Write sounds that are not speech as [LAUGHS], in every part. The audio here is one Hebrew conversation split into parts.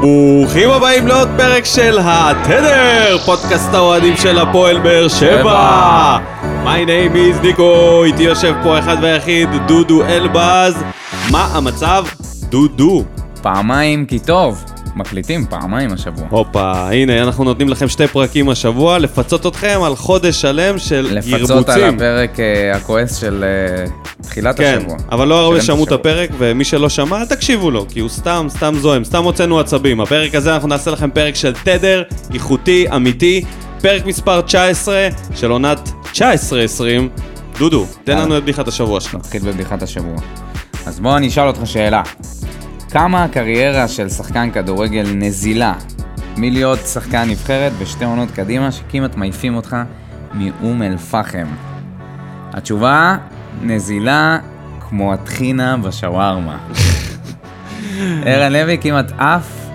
ברוכים הבאים לעוד פרק של התדר, פודקאסט האוהדים של הפועל באר שבע. My name is ניקו, איתי יושב פה האחד והיחיד, דודו אלבז. מה המצב? דודו. פעמיים כי טוב, מקליטים פעמיים השבוע. הופה, הנה, אנחנו נותנים לכם שתי פרקים השבוע, לפצות אתכם על חודש שלם של ירבוצים. לפצות על הפרק אה, הכועס של אה, תחילת כן, השבוע. אבל לא הרבה שמעו את. הפרק, ומי שלא שמע, תקשיבו לו, כי הוא סתם, סתם זוהם, סתם הוצאנו עצבים. הפרק הזה אנחנו נעשה לכם פרק של תדר, איכותי, אמיתי, פרק מספר 19 של עונת 19-20. דודו, תן. לנו את בדיחת השבוע שלך. נתחיל בבדיחת השבוע. אז בוא אני אשאל אותך שאלה. כמה הקריירה של שחקן כדורגל נזילה מלהיות שחקן נבחרת בשתי עונות קדימה שכמעט מעיפים אותך מאום אל-פחם? התשובה, נזילה כמו הטחינה בשווארמה. [LAUGHS] ערן לוי כמעט עף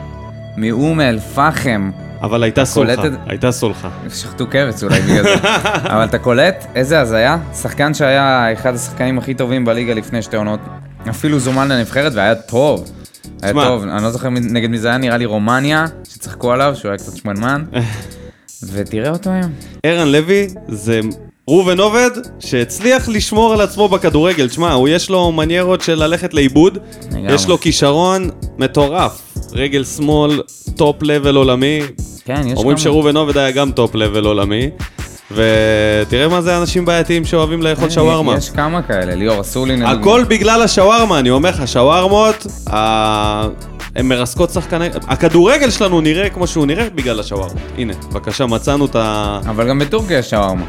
מאום אל-פחם אבל הייתה סולחה, קולטת- הייתה סולחה. שחטו כבש אולי בגלל זה. [LAUGHS] אבל אתה קולט? איזה הזיה? שחקן שהיה אחד השחקנים הכי טובים בליגה לפני שתי עונות. אפילו זומן לנבחרת והיה טוב. היה שמע. טוב, אני לא זוכר נגד מי זה היה, נראה לי רומניה, שצחקו עליו, שהוא היה קצת שמנמן. ותראה אותו היום. ערן לוי זה ראובן עובד שהצליח לשמור על עצמו בכדורגל. תשמע, הוא יש לו מניירות של ללכת לאיבוד. יש לו כישרון מטורף. רגל שמאל, top level עולמי. כן, יש אומרים כמה. שראובן עובד היה גם top level עולמי. ותראה מה זה אנשים בעייתיים שאוהבים לאכול שווארמה. כן, יש כמה כאלה, ליאור אסולין. לדוגמה. הכל בגלל השווארמה, אני אומר לך, שווארמות, הן מרסקות שחקני... הכדורגל שלנו נראה כמו שהוא נראה בגלל השווארמות. הנה, בבקשה, מצאנו את ה... אבל גם בטורקיה יש שווארמה.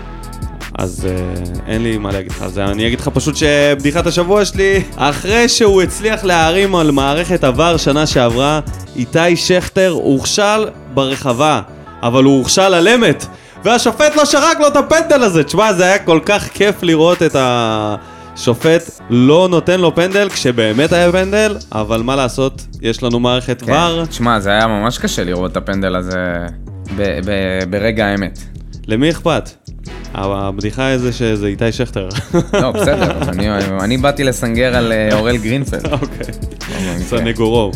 אז אה, אין לי מה להגיד לך על זה. אני אגיד לך פשוט שבדיחת השבוע שלי, [LAUGHS] אחרי שהוא הצליח להערים על מערכת עבר שנה שעברה, איתי שכטר הוכשל ברחבה, אבל הוא הוכשל על אמת, והשופט לא שרק לו את הפנדל הזה. תשמע, זה היה כל כך כיף לראות את השופט לא נותן לו פנדל, כשבאמת היה פנדל, אבל מה לעשות, יש לנו מערכת כן. ור. תשמע, זה היה ממש קשה לראות את הפנדל הזה ב- ב- ברגע האמת. למי אכפת? הבדיחה היא זה שזה איתי שכטר. לא, בסדר, אני, אני באתי לסנגר על אה, אורל גרינפלד. אוקיי. במקרה.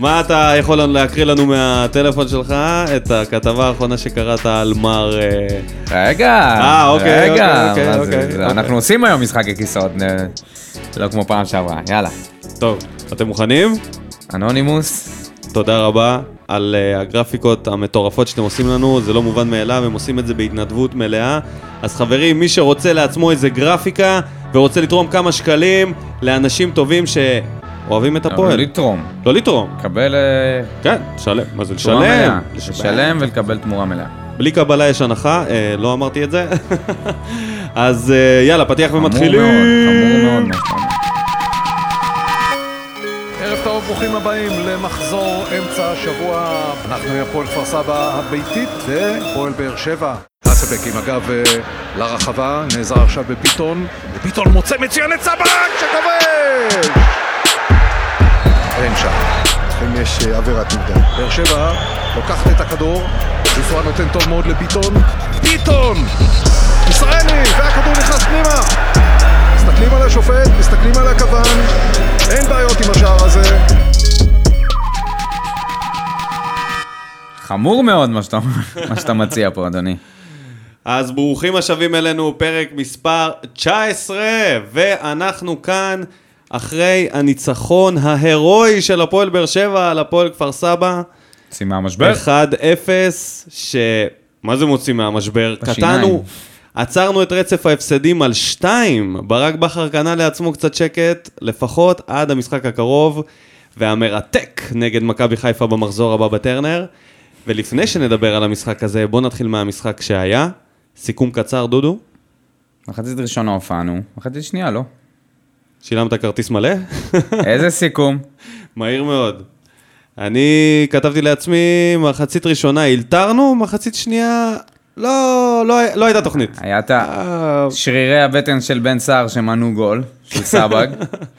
מה אתה יכול להקריא לנו מהטלפון שלך? את הכתבה האחרונה שקראת על מר... אה, רגע, אה, אוקיי, רגע, אוקיי, מה אוקיי, אוקיי. אנחנו עושים היום משחק הכיסאות, נ- לא כמו פעם שעברה, יאללה. טוב, אתם מוכנים? אנונימוס, תודה רבה על הגרפיקות המטורפות שאתם עושים לנו, זה לא מובן מאליו, הם עושים את זה בהתנדבות מלאה. אז חברים, מי שרוצה לעצמו איזה גרפיקה ורוצה לתרום כמה שקלים לאנשים טובים שאוהבים את אבל הפועל. לתרום, לא לתרום, לקבל אה, כן, לשלם. מה זה מלאה, לשלם? לשלם ולקבל תמורה מלאה. בלי קבלה יש הנחה, אה, לא אמרתי את זה. [LAUGHS] אז אה, יאללה, פתיח ומתחילים. חמור מאוד, חמור מאוד אומר. ערב טוב, ברוכים הבאים למחזור אמצע השבוע. אנחנו עם הפועל כפר סבא הביתית והפועל באר שבע. אסבק עם הגב לרחבה, נעזר עכשיו בביטון, וביטון מוצא מצוין את סבק שכובש! אין שם. אם יש אה, עבירת נגדה. באר שבע לוקחת את הכדור, זופרה נותן טוב מאוד לביטון, ביטון! ישראלי, והכדור נכנס פנימה! מסתכלים על השופט, מסתכלים על הכוון, אין בעיות עם השער הזה. חמור מאוד מה שאתה מה שאתה מציע פה, אדוני. אז ברוכים השבים אלינו, פרק מספר 19, ואנחנו כאן אחרי הניצחון ההירואי של הפועל באר שבע על הפועל כפר סבא. יוצאים מהמשבר? 1-0, ש... מה זה מוציא מהמשבר? קטענו, עצרנו את רצף ההפסדים על 2. ברק בכר קנה לעצמו קצת שקט, לפחות עד המשחק הקרוב, והמרתק נגד מכבי חיפה במחזור הבא בטרנר. ולפני שנדבר על המשחק הזה, בואו נתחיל מהמשחק שהיה. סיכום קצר, דודו. מחצית ראשונה הופענו, מחצית שנייה לא. שילמת כרטיס מלא? איזה סיכום? מהיר מאוד. אני כתבתי לעצמי, מחצית ראשונה הילתרנו, מחצית שנייה, לא, לא, לא הייתה תוכנית. היה את אה, שרירי הבטן של בן סער שמנעו גול, של סבג.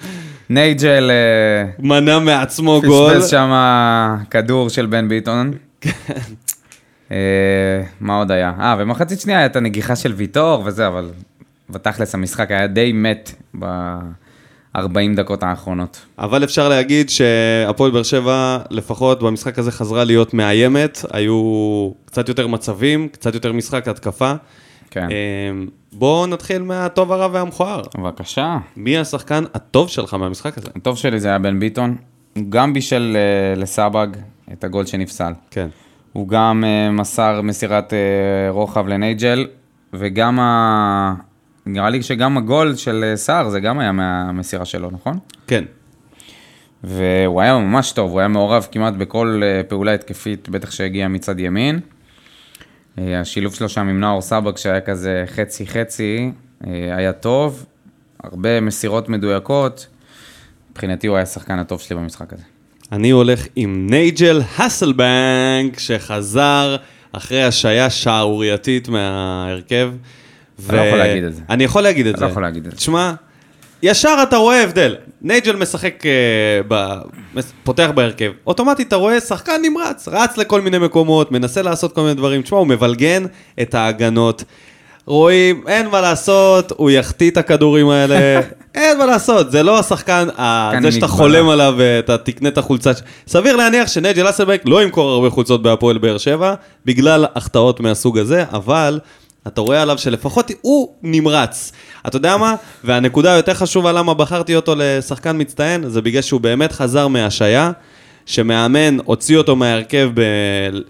[LAUGHS] נייג'ל אה, מנע מעצמו גול. פספס שם כדור של בן ביטון. אה, מה עוד היה? אה, ומחצית שנייה הייתה נגיחה של ויטור וזה, אבל בתכלס המשחק היה די מת ב... 40 דקות האחרונות. אבל אפשר להגיד שהפועל באר שבע, לפחות במשחק הזה, חזרה להיות מאיימת. היו קצת יותר מצבים, קצת יותר משחק התקפה. כן. אמ, בואו נתחיל מהטוב, הרע והמכוער. בבקשה. מי השחקן הטוב שלך מהמשחק הזה? הטוב שלי זה היה בן ביטון. הוא גם בישל אה, לסבג את הגול שנפסל. כן. הוא גם אה, מסר מסירת אה, רוחב לנייג'ל, וגם ה... נראה לי שגם הגול של אה, סער זה גם היה מהמסירה שלו, נכון? כן. והוא היה ממש טוב, הוא היה מעורב כמעט בכל אה, פעולה התקפית, בטח שהגיע מצד ימין. אה, השילוב שלו שם עם נאור סבק, שהיה כזה חצי-חצי, היה טוב, הרבה מסירות מדויקות. מבחינתי הוא היה השחקן הטוב שלי במשחק הזה. אני הולך עם נייג'ל הסלבנק, שחזר אחרי השעיה שערורייתית מההרכב. אתה לא יכול להגיד את זה. אני יכול להגיד את אתה זה. לא יכול להגיד את זה. תשמע, ישר אתה רואה הבדל. נייג'ל משחק, אה, ב... פותח בהרכב. אוטומטית אתה רואה שחקן נמרץ, רץ לכל מיני מקומות, מנסה לעשות כל מיני דברים. תשמע, הוא מבלגן את ההגנות. רואים, אין מה לעשות, הוא יחטיא את הכדורים האלה, [LAUGHS] אין מה לעשות, זה לא השחקן, ה- כאן זה שאתה. חולם עליו ואתה תקנה את החולצה. ש- סביר להניח שנג'ל אסלבק לא ימכור הרבה חולצות בהפועל באר שבע, בגלל החטאות מהסוג הזה, אבל אתה רואה עליו שלפחות הוא נמרץ. אתה יודע מה? והנקודה היותר חשובה למה בחרתי אותו לשחקן מצטיין, זה בגלל שהוא באמת חזר מהשעיה, שמאמן הוציא אותו מההרכב, ב...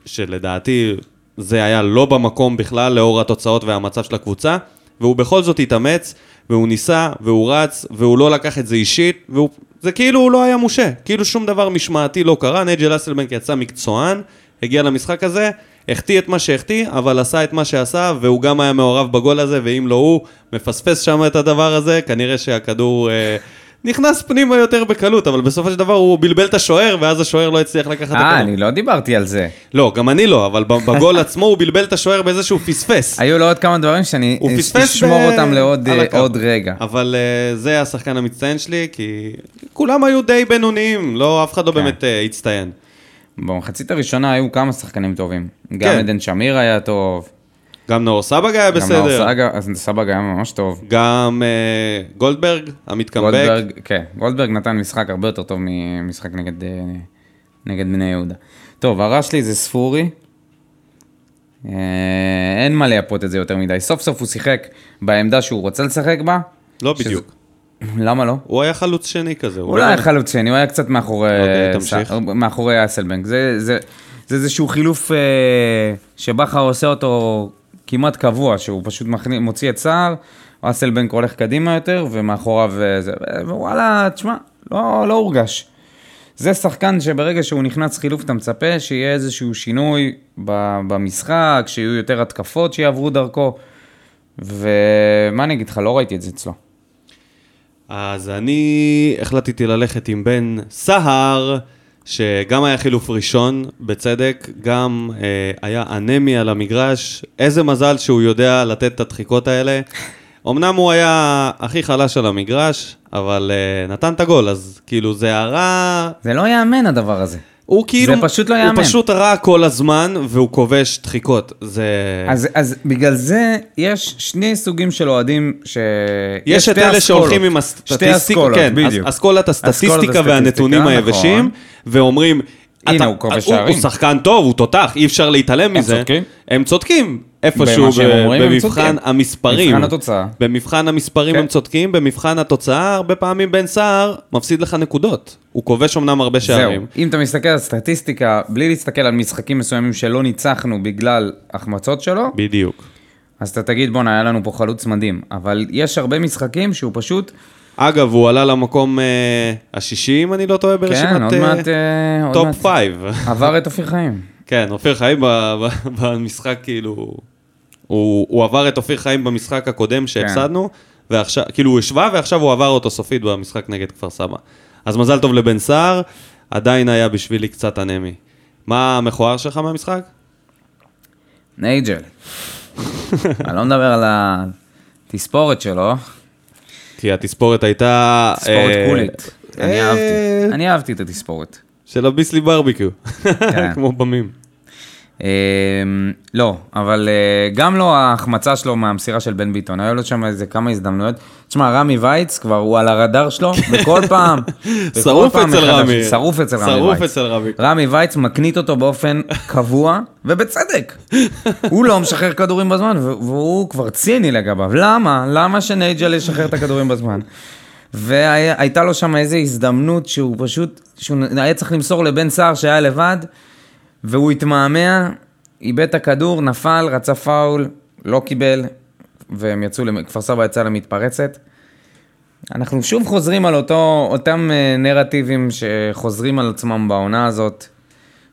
שלדעתי זה היה לא במקום בכלל לאור התוצאות והמצב של הקבוצה, והוא בכל זאת התאמץ, והוא ניסה, והוא רץ, והוא לא לקח את זה אישית, והוא... זה כאילו הוא לא היה מושה, כאילו שום דבר משמעתי לא קרה, נייג'ל אסלבנק יצא מקצוען, הגיע למשחק הזה, החטיא את מה שהחטיא, אבל עשה את מה שעשה, והוא גם היה מעורב בגול הזה, ואם לא הוא, מפספס שם את הדבר הזה, כנראה שהכדור אה, נכנס פנימה יותר בקלות, אבל בסופו של דבר הוא בלבל את השוער, ואז השוער לא הצליח לקחת את אה, הכדור. אני לא דיברתי על זה. לא, גם אני לא, אבל בגול [LAUGHS] עצמו הוא בלבל את השוער באיזה שהוא פספס. היו לו עוד כמה דברים שאני אשמור ב- אותם לעוד אה. עוד רגע. אבל uh, זה השחקן המצטיין שלי, כי כולם היו די בינוניים, לא, אף אחד לא כן. באמת הצטיין. במחצית הראשונה היו כמה שחקנים טובים. גם כן. עדן שמיר היה טוב. גם נאור סבג היה גם בסדר, נאור סגה- אז סבג היה ממש טוב. גם uh, גולדברג, המתקמבק. גולדברג, כן, גולדברג נתן משחק הרבה יותר טוב ממשחק נגד, אה, נגד בני יהודה. טוב, הרע שלי זה ספורי. אה, אין מה לייפות את זה יותר מדי. סוף סוף הוא שיחק בעמדה שהוא רוצה לשחק בה. לא שזה- בדיוק. למה לא? הוא היה חלוץ שני כזה. הוא לא היה חלוץ שני, הוא היה קצת מאחורי, אוקיי, אסלבנק. זה, איזשהו חילוף אה, שבכר עושה אותו כמעט קבוע, שהוא פשוט מוציא את סער, אסלבנק הולך קדימה יותר, ומאחוריו אה, זה, ווואלה, תשמע, לא, לא הורגש. זה שחקן שברגע שהוא נכנס חילוף, אתה מצפה שיהיה איזשהו שינוי במשחק, שיהיו יותר התקפות שיעברו דרכו, ומה אני אגיד לך, לא ראיתי את זה אצלו. אז אני החלטתי ללכת עם בן סהר, שגם היה חילוף ראשון, בצדק, גם אה, היה אנמי על המגרש. איזה מזל שהוא יודע לתת את הדחיקות האלה. אמנם הוא היה הכי חלש על המגרש, אבל אה, נתן את הגול, אז כאילו זה הרע... זה לא ייאמן הדבר הזה. הוא כאילו... זה פשוט לא הוא ייאמן. פשוט רע כל הזמן, והוא כובש דחיקות. זה... אז, אז בגלל זה יש שני סוגים של אוהדים ש... יש את אלה. שהולכים עם שתי הסטטיסטיקה, כן, בדיוק. אס- אסכולת הסטטיסטיקה הסטטיסטיקה, והנתונים היבשים, נכון. ואומרים, הנה, הוא כובש שערים. הוא שחקן טוב, הוא תותח, אי אפשר להתעלם מזה. צודקים. הם צודקים. איפשהו הם במבחן. המספרים. מבחן התוצאה. במבחן המספרים כן. הם צודקים, במבחן התוצאה, הרבה פעמים בן סער מפסיד לך נקודות. הוא כובש אמנם הרבה שערים. זהו, אם אתה מסתכל על סטטיסטיקה, בלי להסתכל על משחקים מסוימים שלא ניצחנו בגלל החמצות שלו, בדיוק. אז אתה תגיד, בואנה, היה לנו פה חלוץ מדהים. אבל יש הרבה משחקים שהוא פשוט, אגב, הוא עלה למקום אה, השישי, אם אני לא טועה, כן, ברשימת עוד מעט... אה, top five. עבר את אופיר חיים. [LAUGHS] כן, אופיר חיים ב- ב- במשחק, כאילו... הוא, הוא עבר את אופיר חיים במשחק הקודם שהפסדנו, ועכשיו, כאילו הוא השווה ועכשיו הוא עבר אותו סופית במשחק נגד כפר סבא. אז מזל טוב לבן סער, עדיין היה בשבילי קצת אנמי. מה המכוער שלך מהמשחק? נייג'ל. [LAUGHS] אני לא מדבר על התספורת שלו, כי התספורת הייתה... תספורת אה, קולית. אני אה, אהבתי, אני אהבתי את התספורת. של הביסלי ברביקיו, כן. [LAUGHS] כמו במים. אמ, לא, אבל אה, גם לא ההחמצה שלו מהמסירה של בן ביטון, היו לו שם איזה כמה הזדמנויות. תשמע, רמי וייץ כבר הוא על הרדאר שלו, וכל פעם... [LAUGHS] וכל שרוף פעם אצל רמי. שרוף אצל רמי שרוף וייץ. אצל רמי. רמי וייץ מקנית אותו באופן קבוע, ובצדק. [LAUGHS] הוא לא משחרר כדורים בזמן, והוא כבר ציני לגביו. למה? למה שנייג'ל ישחרר את הכדורים בזמן? והייתה לו שם איזו הזדמנות שהוא פשוט, שהוא היה צריך למסור לבן סער שהיה לבד, והוא התמהמה, איבד את הכדור, נפל, רצה פאול, לא קיבל, והם יצאו, כפר סבא יצא למתפרצת. אנחנו שוב חוזרים על אותו, אותם אה, נרטיבים שחוזרים על עצמם בעונה הזאת.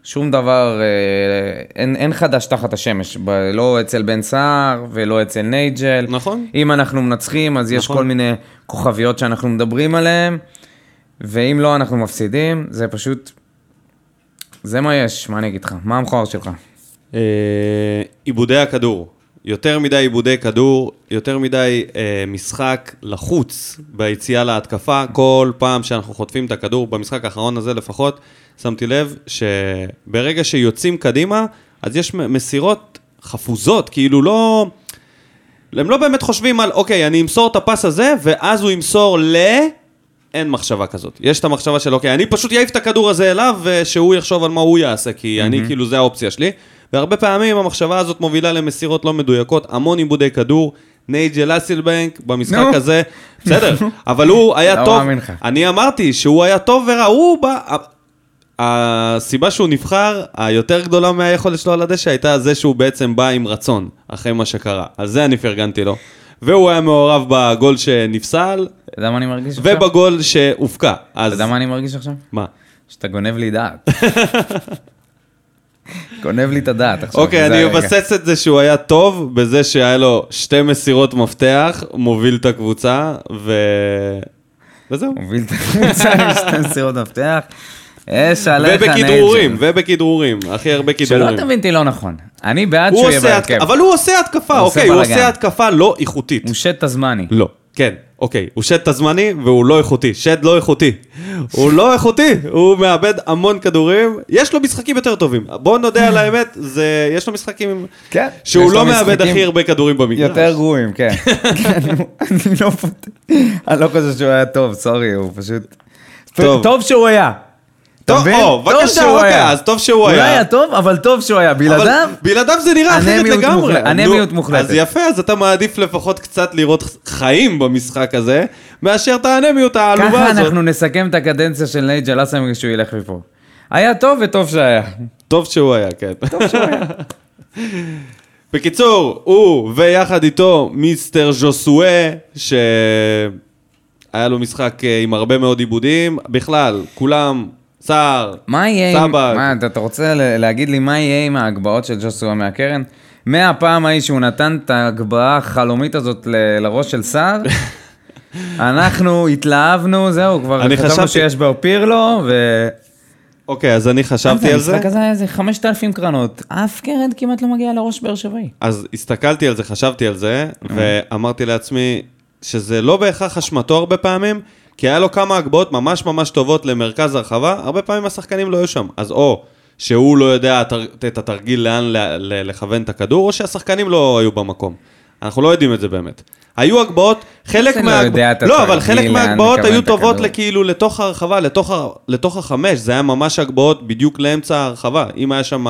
שום דבר, אה, אין, אין חדש תחת השמש, ב, לא אצל בן סער ולא אצל נייג'ל. נכון. אם אנחנו מנצחים, אז יש נכון. כל מיני כוכביות שאנחנו מדברים עליהן, ואם לא, אנחנו מפסידים. זה פשוט, זה מה יש, מה אני אגיד לך? מה המכוער שלך? אה, עיבודי הכדור. יותר מדי עיבודי כדור, יותר מדי אה, משחק לחוץ ביציאה להתקפה. כל פעם שאנחנו חוטפים את הכדור, במשחק האחרון הזה לפחות, שמתי לב שברגע שיוצאים קדימה, אז יש מסירות חפוזות, כאילו לא... הם לא באמת חושבים על, אוקיי, אני אמסור את הפס הזה, ואז הוא ימסור ל... אין מחשבה כזאת. יש את המחשבה של, אוקיי, אני פשוט אעיף את הכדור הזה אליו, ושהוא יחשוב על מה הוא יעשה, כי אני, כאילו, זה האופציה שלי. והרבה פעמים המחשבה הזאת מובילה למסירות לא מדויקות, המון עיבודי כדור. נייג'ל אסילבנק במשחק נו. הזה, בסדר, [LAUGHS] אבל הוא היה לא טוב. אני אמרתי שהוא היה טוב ורע, הוא בא... הסיבה שהוא נבחר, היותר גדולה מהיכולת שלו על הדשא, הייתה זה שהוא בעצם בא עם רצון, אחרי מה שקרה. על זה אני פרגנתי לו. והוא היה מעורב בגול שנפסל, אתה יודע מה אני מרגיש עכשיו? ובגול שהופקע. אתה. יודע מה אני מרגיש עכשיו? מה? שאתה גונב לי דעת. [LAUGHS] גונב לי את הדעת עכשיו. אוקיי, אני. אבסס את זה שהוא היה טוב בזה שהיה לו שתי מסירות מפתח, מוביל את הקבוצה, ו... וזהו. מוביל את הקבוצה עם שתי מסירות מפתח. אש עליך ובכדרורים, נייג'ל. ובכדרורים, הכי הרבה שלא כדרורים. תבין אותי לא נכון. אני בעד הוא שהוא יהיה בהרכב. אבל הוא עושה התקפה, אוקיי, הוא. עושה התקפה לא איכותית. הוא שט את הזמני. לא, כן, אוקיי, הוא שד את הזמני והוא לא איכותי, שד לא איכותי. הוא לא איכותי, הוא מאבד המון כדורים, יש לו משחקים יותר טובים. בואו נודה על האמת, זה, יש לו משחקים כן. שהוא לא מאבד הכי הרבה כדורים במגרש. יותר גרועים, כן. כן, אני לא פות- אני לא חושב שהוא היה טוב, סורי, הוא פשוט... טוב. טוב שהוא היה. טוב, מבין? או, טוב בבקשה, שהוא אוקיי, היה. אז טוב שהוא הוא לא היה. היה טוב, אבל טוב שהוא היה. אבל בלעדיו, בלעדיו זה נראה אחרת אנמיות לגמרי. מוחלט- אנמיות נו, מוחלטת. אז יפה, אז אתה מעדיף לפחות קצת לראות חיים במשחק הזה, מאשר את האנמיות העלובה ככה הזאת. אנחנו נסכם את הקדנציה של נייג'ל אסם כשהוא ילך מפה. היה טוב וטוב שהיה. טוב שהוא היה, כן. טוב שהוא היה. [LAUGHS] בקיצור, הוא ויחד איתו מיסטר ז'וסואה, שהיה לו משחק אה, עם הרבה מאוד עיבודים. בכלל, כולם, סער, מה יהיה. סבא. מה, אתה- אתה רוצה להגיד לי מה יהיה עם ההגבהות של ג'וסואה מהקרן? מהפעם ההיא שהוא נתן את ההגבהה החלומית הזאת ל- לראש של סער, [LAUGHS] אנחנו התלהבנו, זהו, כבר חשבנו חשבתי- שיש באופירלו, ו... אוקיי, אז אני חשבתי על זה. המשחק הזה היה איזה 5,000 קרנות, אף קרן כמעט לא מגיעה לראש באר שבעי. אז הסתכלתי על זה, חשבתי על זה, ואמרתי לעצמי שזה לא בהכרח אשמתו הרבה פעמים, כי היה לו כמה הגבהות ממש ממש טובות למרכז הרחבה, הרבה פעמים השחקנים לא היו שם. אז או שהוא לא יודע את התרגיל לאן לכוון את הכדור, או שהשחקנים לא היו במקום. אנחנו לא יודעים את זה באמת. היו הגבהות, חלק לא מה... לא, אבל חלק מההגבהות היו טובות. לכאילו לתוך הרחבה, לתוך, החמש, זה היה ממש הגבהות בדיוק לאמצע הרחבה. אם היה שם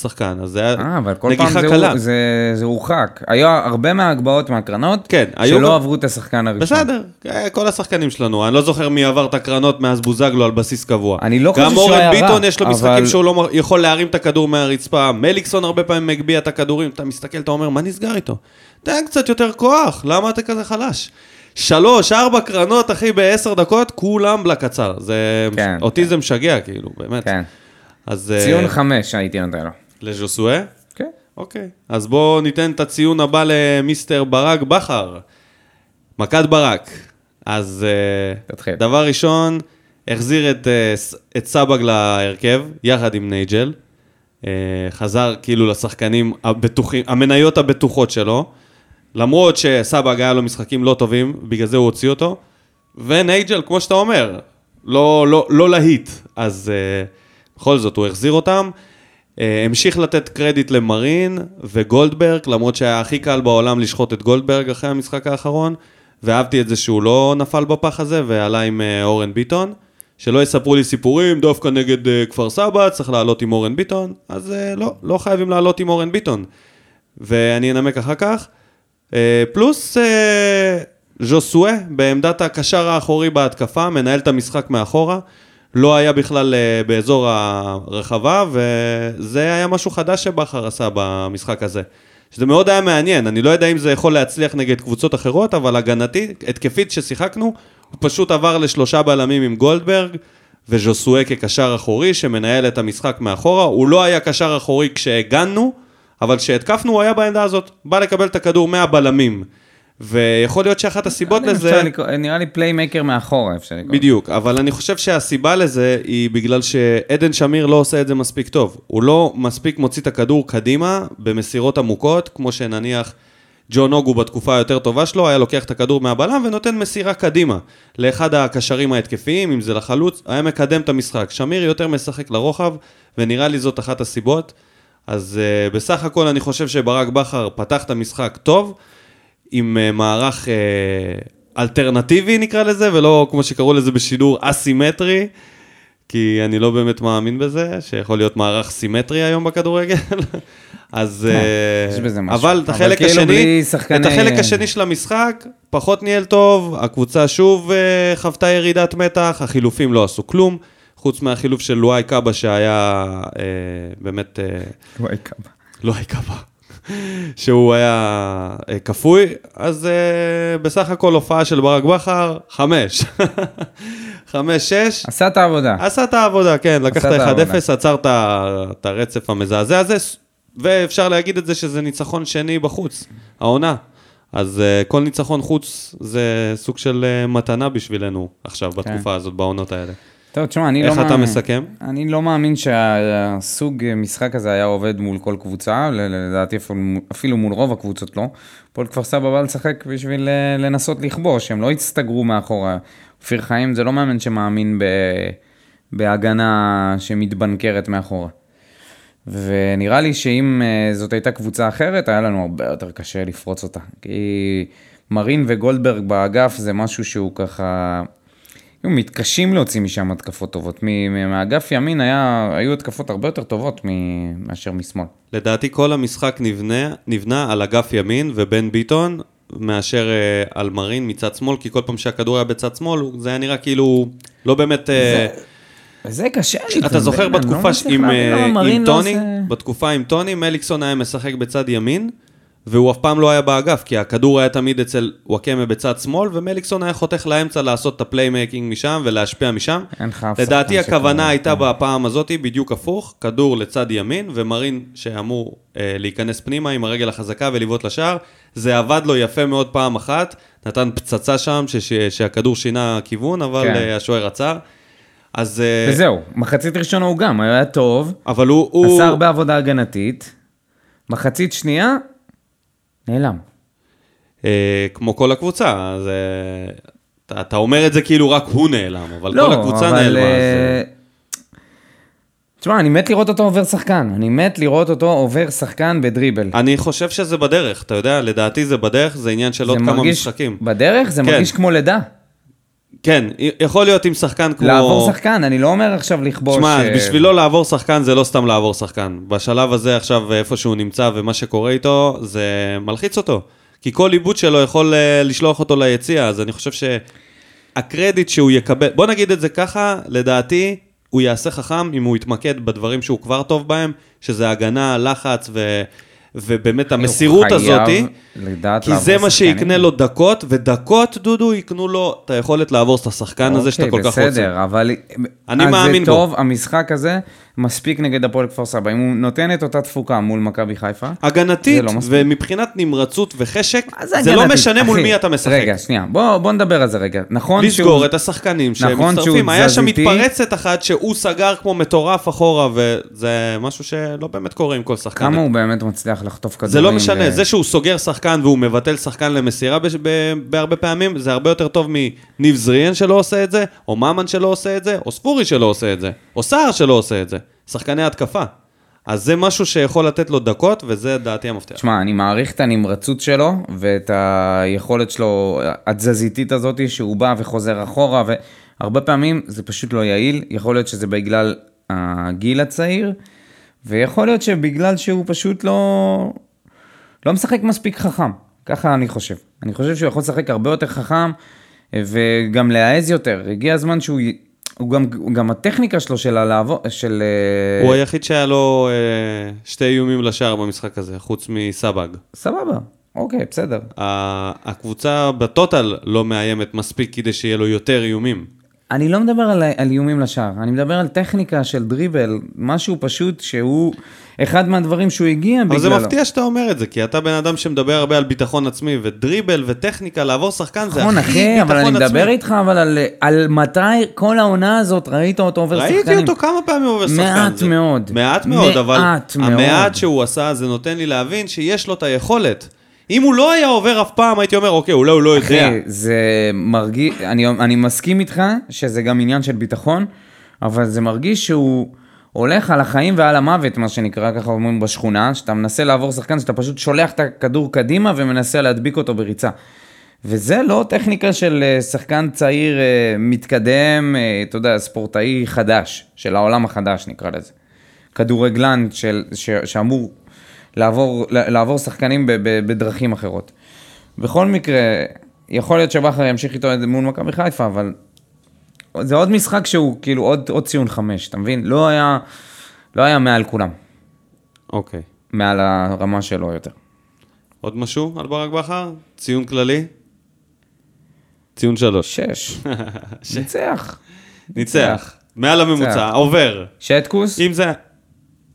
שחקן, אז זה היה אה, אבל כל פעם נגיחה זה, קלה. הוא- זה, זה הורחק. היו הרבה מההגבהות מהקרנות, כן, שלא גם- עברו את השחקן הראשון. בסדר, אה, כל השחקנים שלנו, אני לא זוכר מי עבר את הקרנות מאז בוזגלו על בסיס קבוע. אני לא חושב גם שהוא אורן היה ביטון רע, יש לו משחקים שהוא לא יכול להרים את הכדור מהרצפה, מליקסון הרבה פעמים מגביה את הכדורים, אתה מסתכל, אתה אומר, מה נסגר איתו? תן קצת יותר כוח, למה אתה כזה חלש? שלוש, ארבע קרנות, אחי, בעשר דקות, כולם בלה קצר. זה... כן, אותי זה משגע, כאילו, באמת. כן. אז... אה, ציון חמש הייתי נותן לו. לז'וסואה? כן. אוקיי. אז בואו ניתן את הציון הבא למיסטר ברק בכר. מכת ברק. אז אה, תתחיל. דבר ראשון, החזיר את, אה, את סבג להרכב, יחד עם נייג'ל. אה, חזר כאילו לשחקנים הבטוחים, המניות הבטוחות שלו. למרות שסבג היה לו משחקים לא טובים, בגלל זה הוא הוציא אותו. ונייג'ל, כמו שאתה אומר, לא, לא, לא להיט. אז אה, בכל זאת, הוא החזיר אותם. אה, המשיך לתת קרדיט למרין וגולדברג, למרות שהיה הכי קל בעולם לשחוט את גולדברג אחרי המשחק האחרון. ואהבתי את זה שהוא לא נפל בפח הזה ועלה עם אה, אורן ביטון. שלא יספרו לי סיפורים, דווקא נגד אה, כפר סבא, צריך לעלות עם אורן ביטון, אז אה, לא, לא חייבים לעלות עם אורן ביטון. ואני אנמק אחר כך. אה, פלוס אה, ז'וסואה בעמדת הקשר האחורי בהתקפה, מנהל את המשחק מאחורה. לא היה בכלל אה, באזור הרחבה, וזה היה משהו חדש שבכר עשה במשחק הזה. שזה מאוד היה מעניין, אני לא יודע אם זה יכול להצליח נגד קבוצות אחרות, אבל הגנתית, התקפית ששיחקנו, הוא פשוט עבר לשלושה בלמים עם גולדברג, וז'וסואה כקשר אחורי שמנהל את המשחק מאחורה. הוא לא היה קשר אחורי כשהגנו, אבל כשהתקפנו הוא היה בעמדה הזאת, בא לקבל את הכדור מהבלמים. ויכול להיות שאחת הסיבות אם לזה... לקרוא- נראה לי פליימקר מאחורה אפשר לקרוא. בדיוק, אבל אני חושב שהסיבה לזה היא בגלל שעדן שמיר לא עושה את זה מספיק טוב. הוא לא מספיק מוציא את הכדור קדימה במסירות עמוקות, כמו שנניח ג'ון אוגו בתקופה היותר טובה שלו, היה לוקח את הכדור מהבלם ונותן מסירה קדימה לאחד הקשרים ההתקפיים, אם זה לחלוץ, היה מקדם את המשחק. שמיר יותר משחק לרוחב, ונראה לי זאת אחת הסיבות. אז uh, בסך הכל אני חושב שברק בכר פתח את המשחק טוב, עם uh, מערך uh, אלטרנטיבי נקרא לזה, ולא כמו שקראו לזה בשידור אסימטרי, כי אני לא באמת מאמין בזה, שיכול להיות מערך סימטרי היום בכדורגל. [LAUGHS] אז... uh, יש בזה משהו. אבל את אבל החלק כאילו השני, שחקני- את החלק השני של המשחק, פחות ניהל טוב, הקבוצה שוב uh, חוותה ירידת מתח, החילופים לא עשו כלום. חוץ מהחילוף של לואי קאבה שהיה אה, באמת, אה, וואי, כמה. לואי קאבה, שהוא היה אה, כפוי, אז אה, בסך הכל הופעה של ברק בכר, חמש. [LAUGHS] חמש, שש. עשה את העבודה. עשה את העבודה, כן, לקח עשה את את העבודה. ה-1-0, עצר את הרצף המזעזע הזה, ואפשר להגיד את זה שזה ניצחון שני בחוץ, העונה. אז uh, כל ניצחון חוץ זה סוג של uh, מתנה בשבילנו עכשיו, בתקופה הזאת, בעונות האלה. טוב, תשמע, אני לא... איך אתה מאמין- מסכם? אני לא מאמין שהסוג משחק הזה היה עובד מול כל קבוצה, לדעתי אפילו, מול רוב הקבוצות לא. הפועל כפר סבא בא לשחק בשביל אה, לנסות לכבוש, הם לא הצטגרו מאחורה. אופיר חיים זה לא מאמן שמאמין ב... בהגנה שמתבנקרת מאחורה. ונראה לי שאם אה, זאת הייתה קבוצה אחרת, היה לנו הרבה יותר קשה לפרוץ אותה. כי מרין וגולדברג באגף זה משהו שהוא ככה... היו מתקשים להוציא משם התקפות טובות. מ- מהאגף ימין היה, היו התקפות הרבה יותר טובות מאשר משמאל. לדעתי כל המשחק נבנה, נבנה על אגף ימין ובן ביטון, מאשר uh, על מרין מצד שמאל, כי כל פעם שהכדור היה בצד שמאל, זה היה נראה כאילו לא באמת... אה, וזה קשה לי. אתה זוכר לא בתקופה מצליח עם, אה, לא טוני, עושה- בתקופה עם טוני, מליקסון היה משחק בצד ימין, והוא אף פעם לא היה באגף, כי הכדור היה תמיד אצל וואקמה בצד שמאל, ומליקסון היה חותך לאמצע לעשות את ה playmaking משם ולהשפיע משם. אין לך אף לדעתי הכוונה שכזה, הייתה כן. בפעם הזאת בדיוק הפוך, כדור לצד ימין, ומרין שאמור אה, להיכנס פנימה עם הרגל החזקה ולבעוט לשער. זה עבד לו יפה מאוד פעם אחת, נתן פצצה שם שש, שהכדור שינה כיוון, אבל כן. אה, השוער עצר. אז... אה, וזהו, מחצית ראשונה הוא גם, היה טוב, אבל הוא... הוא... עשה הרבה עבודה הגנתית, מחצית שנייה, נעלם. אה, כמו כל הקבוצה, אז אה, אתה, אתה אומר את זה כאילו רק הוא נעלם, אבל כל הקבוצה אבל, נעלמה. אז, אה, אה, תשמע, אני מת לראות אותו עובר שחקן, אני מת לראות אותו עובר שחקן בדריבל. אני חושב שזה בדרך, אתה יודע, לדעתי זה בדרך, זה עניין של עוד זה כמה מרגיש- משחקים. בדרך זה כן. מרגיש כמו לידה. כן, יכול להיות עם שחקן כמו... לעבור שחקן, אני לא אומר עכשיו לכבוש... שמע, אה, בשבילו לעבור שחקן זה לא סתם לעבור שחקן. בשלב הזה עכשיו, איפה שהוא נמצא ומה שקורה איתו, זה מלחיץ אותו. כי כל עיבוד שלו יכול אה, לשלוח אותו ליציע, אז אני חושב שהקרדיט שהוא יקבל, בוא נגיד את זה ככה, לדעתי, הוא יעשה חכם אם הוא יתמקד בדברים שהוא כבר טוב בהם, שזה הגנה, לחץ ו... ובאמת המסירות. לדעת כי זה מה. שיקנה לו דקות, ודקות, דודו, יקנו לו את היכולת לעבור את השחקן הזה שאתה כל כך רוצה. אוקיי, בסדר, אבל... אני אז מאמין זה בו. טוב, המשחק הזה מספיק נגד הפועל כפר סבא. אם הוא נותן את אותה תפוקה מול מכבי חיפה... הגנתית, זה לא. ומבחינת נמרצות וחשק, מה זה לא הגנתית? משנה מול אחי, מי אתה משחק. רגע, שנייה, בוא, בוא נדבר על זה רגע. נכון לסגור שהוא... את השחקנים נכון שמצטרפים. שהוא היה שם. מתפרצת אחת שהוא סגר כמו מטורף אחורה, וזה משהו שלא באמת קורה עם כל שחקן. כמה הוא באמת מצליח לחטוף כדורים. זה לא משנה, ו- זה שהוא סוגר שחקן והוא מבטל שחקן למסירה בש- ב- בהרבה פעמים, זה הרבה יותר טוב מניב זריאן שלא עושה את זה, או ממן שלא עושה את זה, או ספורי שלא עושה את זה, או סער שלא עושה את זה. שחקני התקפה. אז זה משהו שיכול לתת לו דקות, וזה דעתי המפתח. תשמע, אני מעריך את הנמרצות שלו ואת היכולת שלו, התזזיתית הזאת, שהוא בא וחוזר אחורה, והרבה פעמים זה פשוט לא יעיל. יכול להיות שזה בגלל הגיל הצעיר, ויכול להיות שבגלל שהוא פשוט לא, לא משחק מספיק חכם. ככה אני חושב. אני חושב שהוא יכול לשחק הרבה יותר חכם, וגם להעז יותר. הגיע הזמן שהוא... הוא גם, גם הטכניקה שלו של הלעבור, של... אה, הוא היחיד שהיה לו אה, שתי איומים לשער במשחק הזה, חוץ מסבג. סבבה, אוקיי, בסדר. ה- הקבוצה בטוטל לא מאיימת מספיק כדי שיהיה לו יותר איומים. אני לא מדבר על, על איומים לשער, אני מדבר על טכניקה של דריבל, משהו פשוט שהוא אחד מהדברים שהוא הגיע אבל בגללו. זה מפתיע שאתה אומר את זה, כי אתה בן אדם שמדבר הרבה על ביטחון עצמי, ודריבל וטכניקה, לעבור שחקן זה נכון, הכי אחי, ביטחון אבל עצמי. אני מדבר איתך אבל על, על מתי כל העונה הזאת ראית אותו עובר שחקנים. ראיתי אותו כמה פעמים עובר שחקן. מעט זה- מאוד. מעט מאוד, אבל מעט מאוד. המעט שהוא עשה, זה נותן לי להבין שיש לו את היכולת. אם הוא לא היה עובר אף פעם, הייתי אומר, אוקיי, אולי הוא לא יודע. אחי, זה מרגיש, אני, אני מסכים איתך שזה גם עניין של ביטחון, אבל זה מרגיש שהוא הולך על החיים ועל המוות, מה שנקרא, ככה אומרים בשכונה, שאתה מנסה לעבור שחקן, שאתה פשוט שולח את הכדור קדימה ומנסה להדביק אותו בריצה. וזה לא טכניקה של אה, שחקן צעיר אה, מתקדם, אה, אתה יודע, ספורטאי חדש, של העולם החדש נקרא לזה. כדורגלן של, ש, שאמור לעבור, לעבור שחקנים ב, ב, בדרכים אחרות. בכל מקרה, יכול להיות שבכר ימשיך איתו מול מכבי חיפה, אבל זה עוד משחק שהוא כאילו עוד, עוד ציון חמש, אתה מבין? לא היה, לא היה מעל כולם, אוקיי. מעל הרמה שלו יותר. עוד משהו על ברק בכר? ציון כללי? ציון שלוש. שש. [LAUGHS] ניצח. ניצח. מעל הממוצע. עובר. שטקוס? אם זה...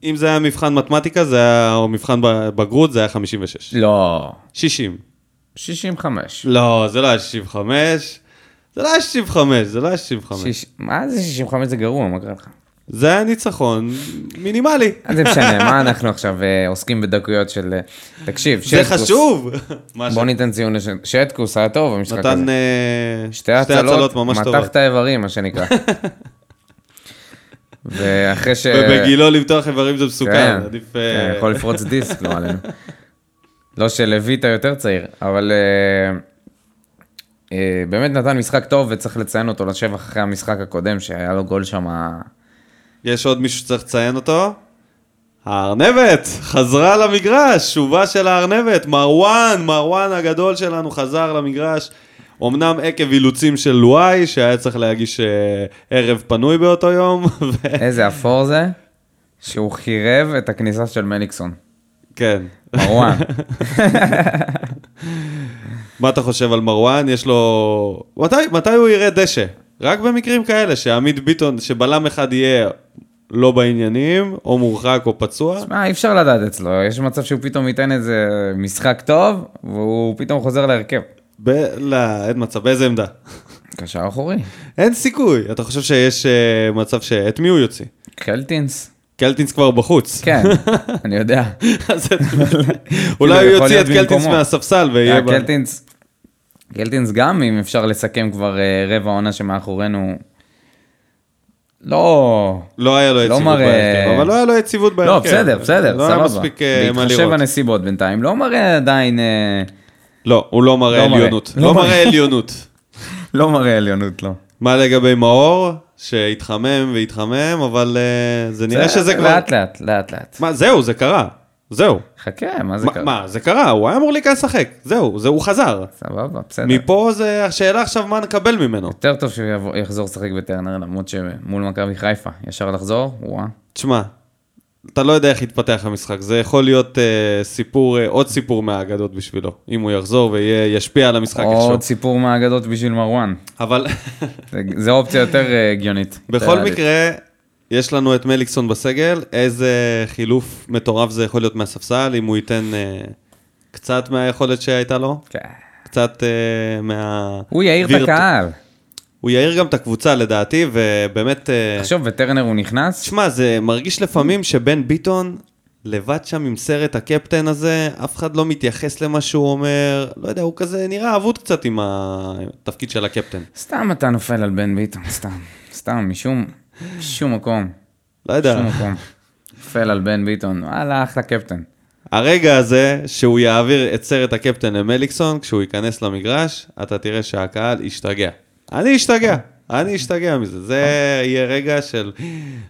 אם זה היה מבחן מתמטיקה, זה היה, או מבחן בגרות, זה היה 56. לא. 60. 65. לא, זה לא היה 65. זה לא היה 65, זה לא היה 65. שיש... מה זה 65 זה גרוע, מה קרה לך? זה היה ניצחון מינימלי. אז זה משנה, מה אנחנו עכשיו אה, עוסקים בדקויות של... אה, תקשיב, זה שטקוס. חשוב. [LAUGHS] מה בוא ניתן ציון לשט... שטקוס היה טוב במשחק הזה. נתן אה, שתי הצלות, ממש מתח טובות. את האיברים, מה שנקרא. [LAUGHS] ואחרי ש... ובגילו למתוח איברים זה מסוכן, כן, עדיף... כן, אה, יכול לפרוץ דיסק, לא עלינו. [LAUGHS] לא שלויטה יותר צעיר, אבל אה, אה, באמת נתן משחק טוב וצריך לציין אותו לשבח אחרי המשחק הקודם, שהיה לו גול שם. יש עוד מישהו שצריך לציין אותו? הארנבת, חזרה למגרש, שובה של הארנבת, מרואן, מרואן הגדול שלנו חזר למגרש. אמנם עקב אילוצים של לואי, שהיה צריך להגיש אה, ערב פנוי באותו יום, [LAUGHS] ו- איזה אפור זה, שהוא חירב את הכניסה של מליקסון. כן. מרואן. [LAUGHS] מה אתה חושב על מרואן? יש לו... מתי, מתי הוא יראה דשא? רק במקרים כאלה, שעמית ביטון, שבלם אחד יהיה לא בעניינים, או מורחק או פצוע. מה, אי אפשר לדעת אצלו, יש מצב שהוא פתאום ייתן איזה משחק טוב, והוא פתאום חוזר להרכב. ב... לא, אין מצב, באיזה עמדה? קשר אחורי. אין סיכוי. אתה חושב שיש אה, מצב ש... את מי הוא יוציא? קלטינס? קלטינס כבר בחוץ. כן, [LAUGHS] אני יודע. את- [LAUGHS] אולי הוא יוציא את קלטינס. מהספסל ויהיה... אה, קלטינס, קלטינס גם, אם אפשר לסכם כבר אה, רבע עונה שמאחורינו, לא... לא היה לו לא יציבות מראה- בהרכב, אבל לא היה לו יציבות בהרכב. לא, בסדר, בסדר, לא היה סבבה. מספיק אה, מה בהתחשב לראות. בנסיבות בינתיים, לא מראה עדיין... לא, הוא לא מראה לא מראה. עליונות. לא לא מראה. עליונות. [LAUGHS] לא מראה עליונות, לא. מה לגבי מאור? שהתחמם והתחמם, אבל אה, זה נראה שזה כבר... לאט לאט, לאט לאט. מה, זהו, זה קרה. זהו. חכה, מה זה מה- קרה? מה, זה קרה, הוא היה אמור להיכנס לשחק. זהו, זה הוא חזר. סבבה, בסדר. מפה זה השאלה עכשיו מה נקבל ממנו. יותר טוב שהוא יחזור לשחק בטרנר, למרות שמול מכבי חיפה, ישר לחזור, וואה. תשמע, אתה לא יודע איך יתפתח המשחק, זה יכול להיות אה, סיפור, אה, עוד סיפור מהאגדות בשבילו, אם הוא יחזור וישפיע על המשחק איכשהו. עוד סיפור מהאגדות בשביל מרואן. אבל זה- זה אופציה יותר אה, הגיונית. [LAUGHS] בכל יותר מקרה, יש לנו את מליקסון בסגל, איזה חילוף מטורף זה יכול להיות מהספסל, אם הוא ייתן אה, קצת מהיכולת שהייתה לו, כן. קצת אה, מה... הוא יעיר את וירט- הקהל. הוא יעיר גם את הקבוצה לדעתי, ובאמת... אה, תחשוב, וטרנר הוא נכנס, תשמע, זה מרגיש לפעמים שבן ביטון לבד שם עם סרט הקפטן הזה, אף אחד לא מתייחס למה שהוא אומר, לא יודע, הוא כזה נראה אבוד קצת עם התפקיד של הקפטן. סתם אתה נופל על בן ביטון, סתם. סתם, משום, משום מקום. לא יודע, שום מקום. נופל על בן ביטון, וואלה, אחלה קפטן. הרגע הזה שהוא יעביר את סרט הקפטן למליקסון, כשהוא ייכנס למגרש, אתה תראה שהקהל ישתגע. אני אשתגע, אני אשתגע מזה. זה יהיה רגע של,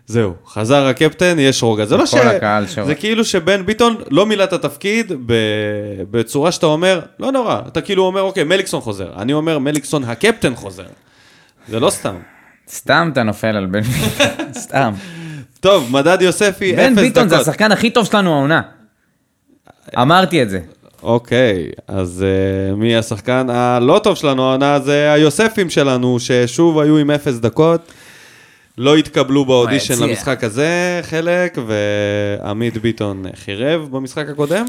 זהו, חזר הקפטן, יש רוגע. זה לא ש... זה כאילו שבן ביטון לא מילא את התפקיד. בצורה שאתה אומר, לא נורא, אתה כאילו אומר, אוקיי, מליקסון חוזר. אני אומר, מליקסון הקפטן חוזר. זה לא סתם. סתם אתה נופל על בן ביטון, [LAUGHS] סתם. טוב, מדד יוספי, בן אפס ביטון זה דקות. השחקן הכי טוב שלנו העונה. אמרתי את זה. אוקיי, אז uh, מי השחקן הלא טוב שלנו העונה? זה היוספים שלנו, ששוב היו עם אפס דקות. לא התקבלו באודישן. למשחק הזה חלק, ועמית ביטון חירב במשחק הקודם,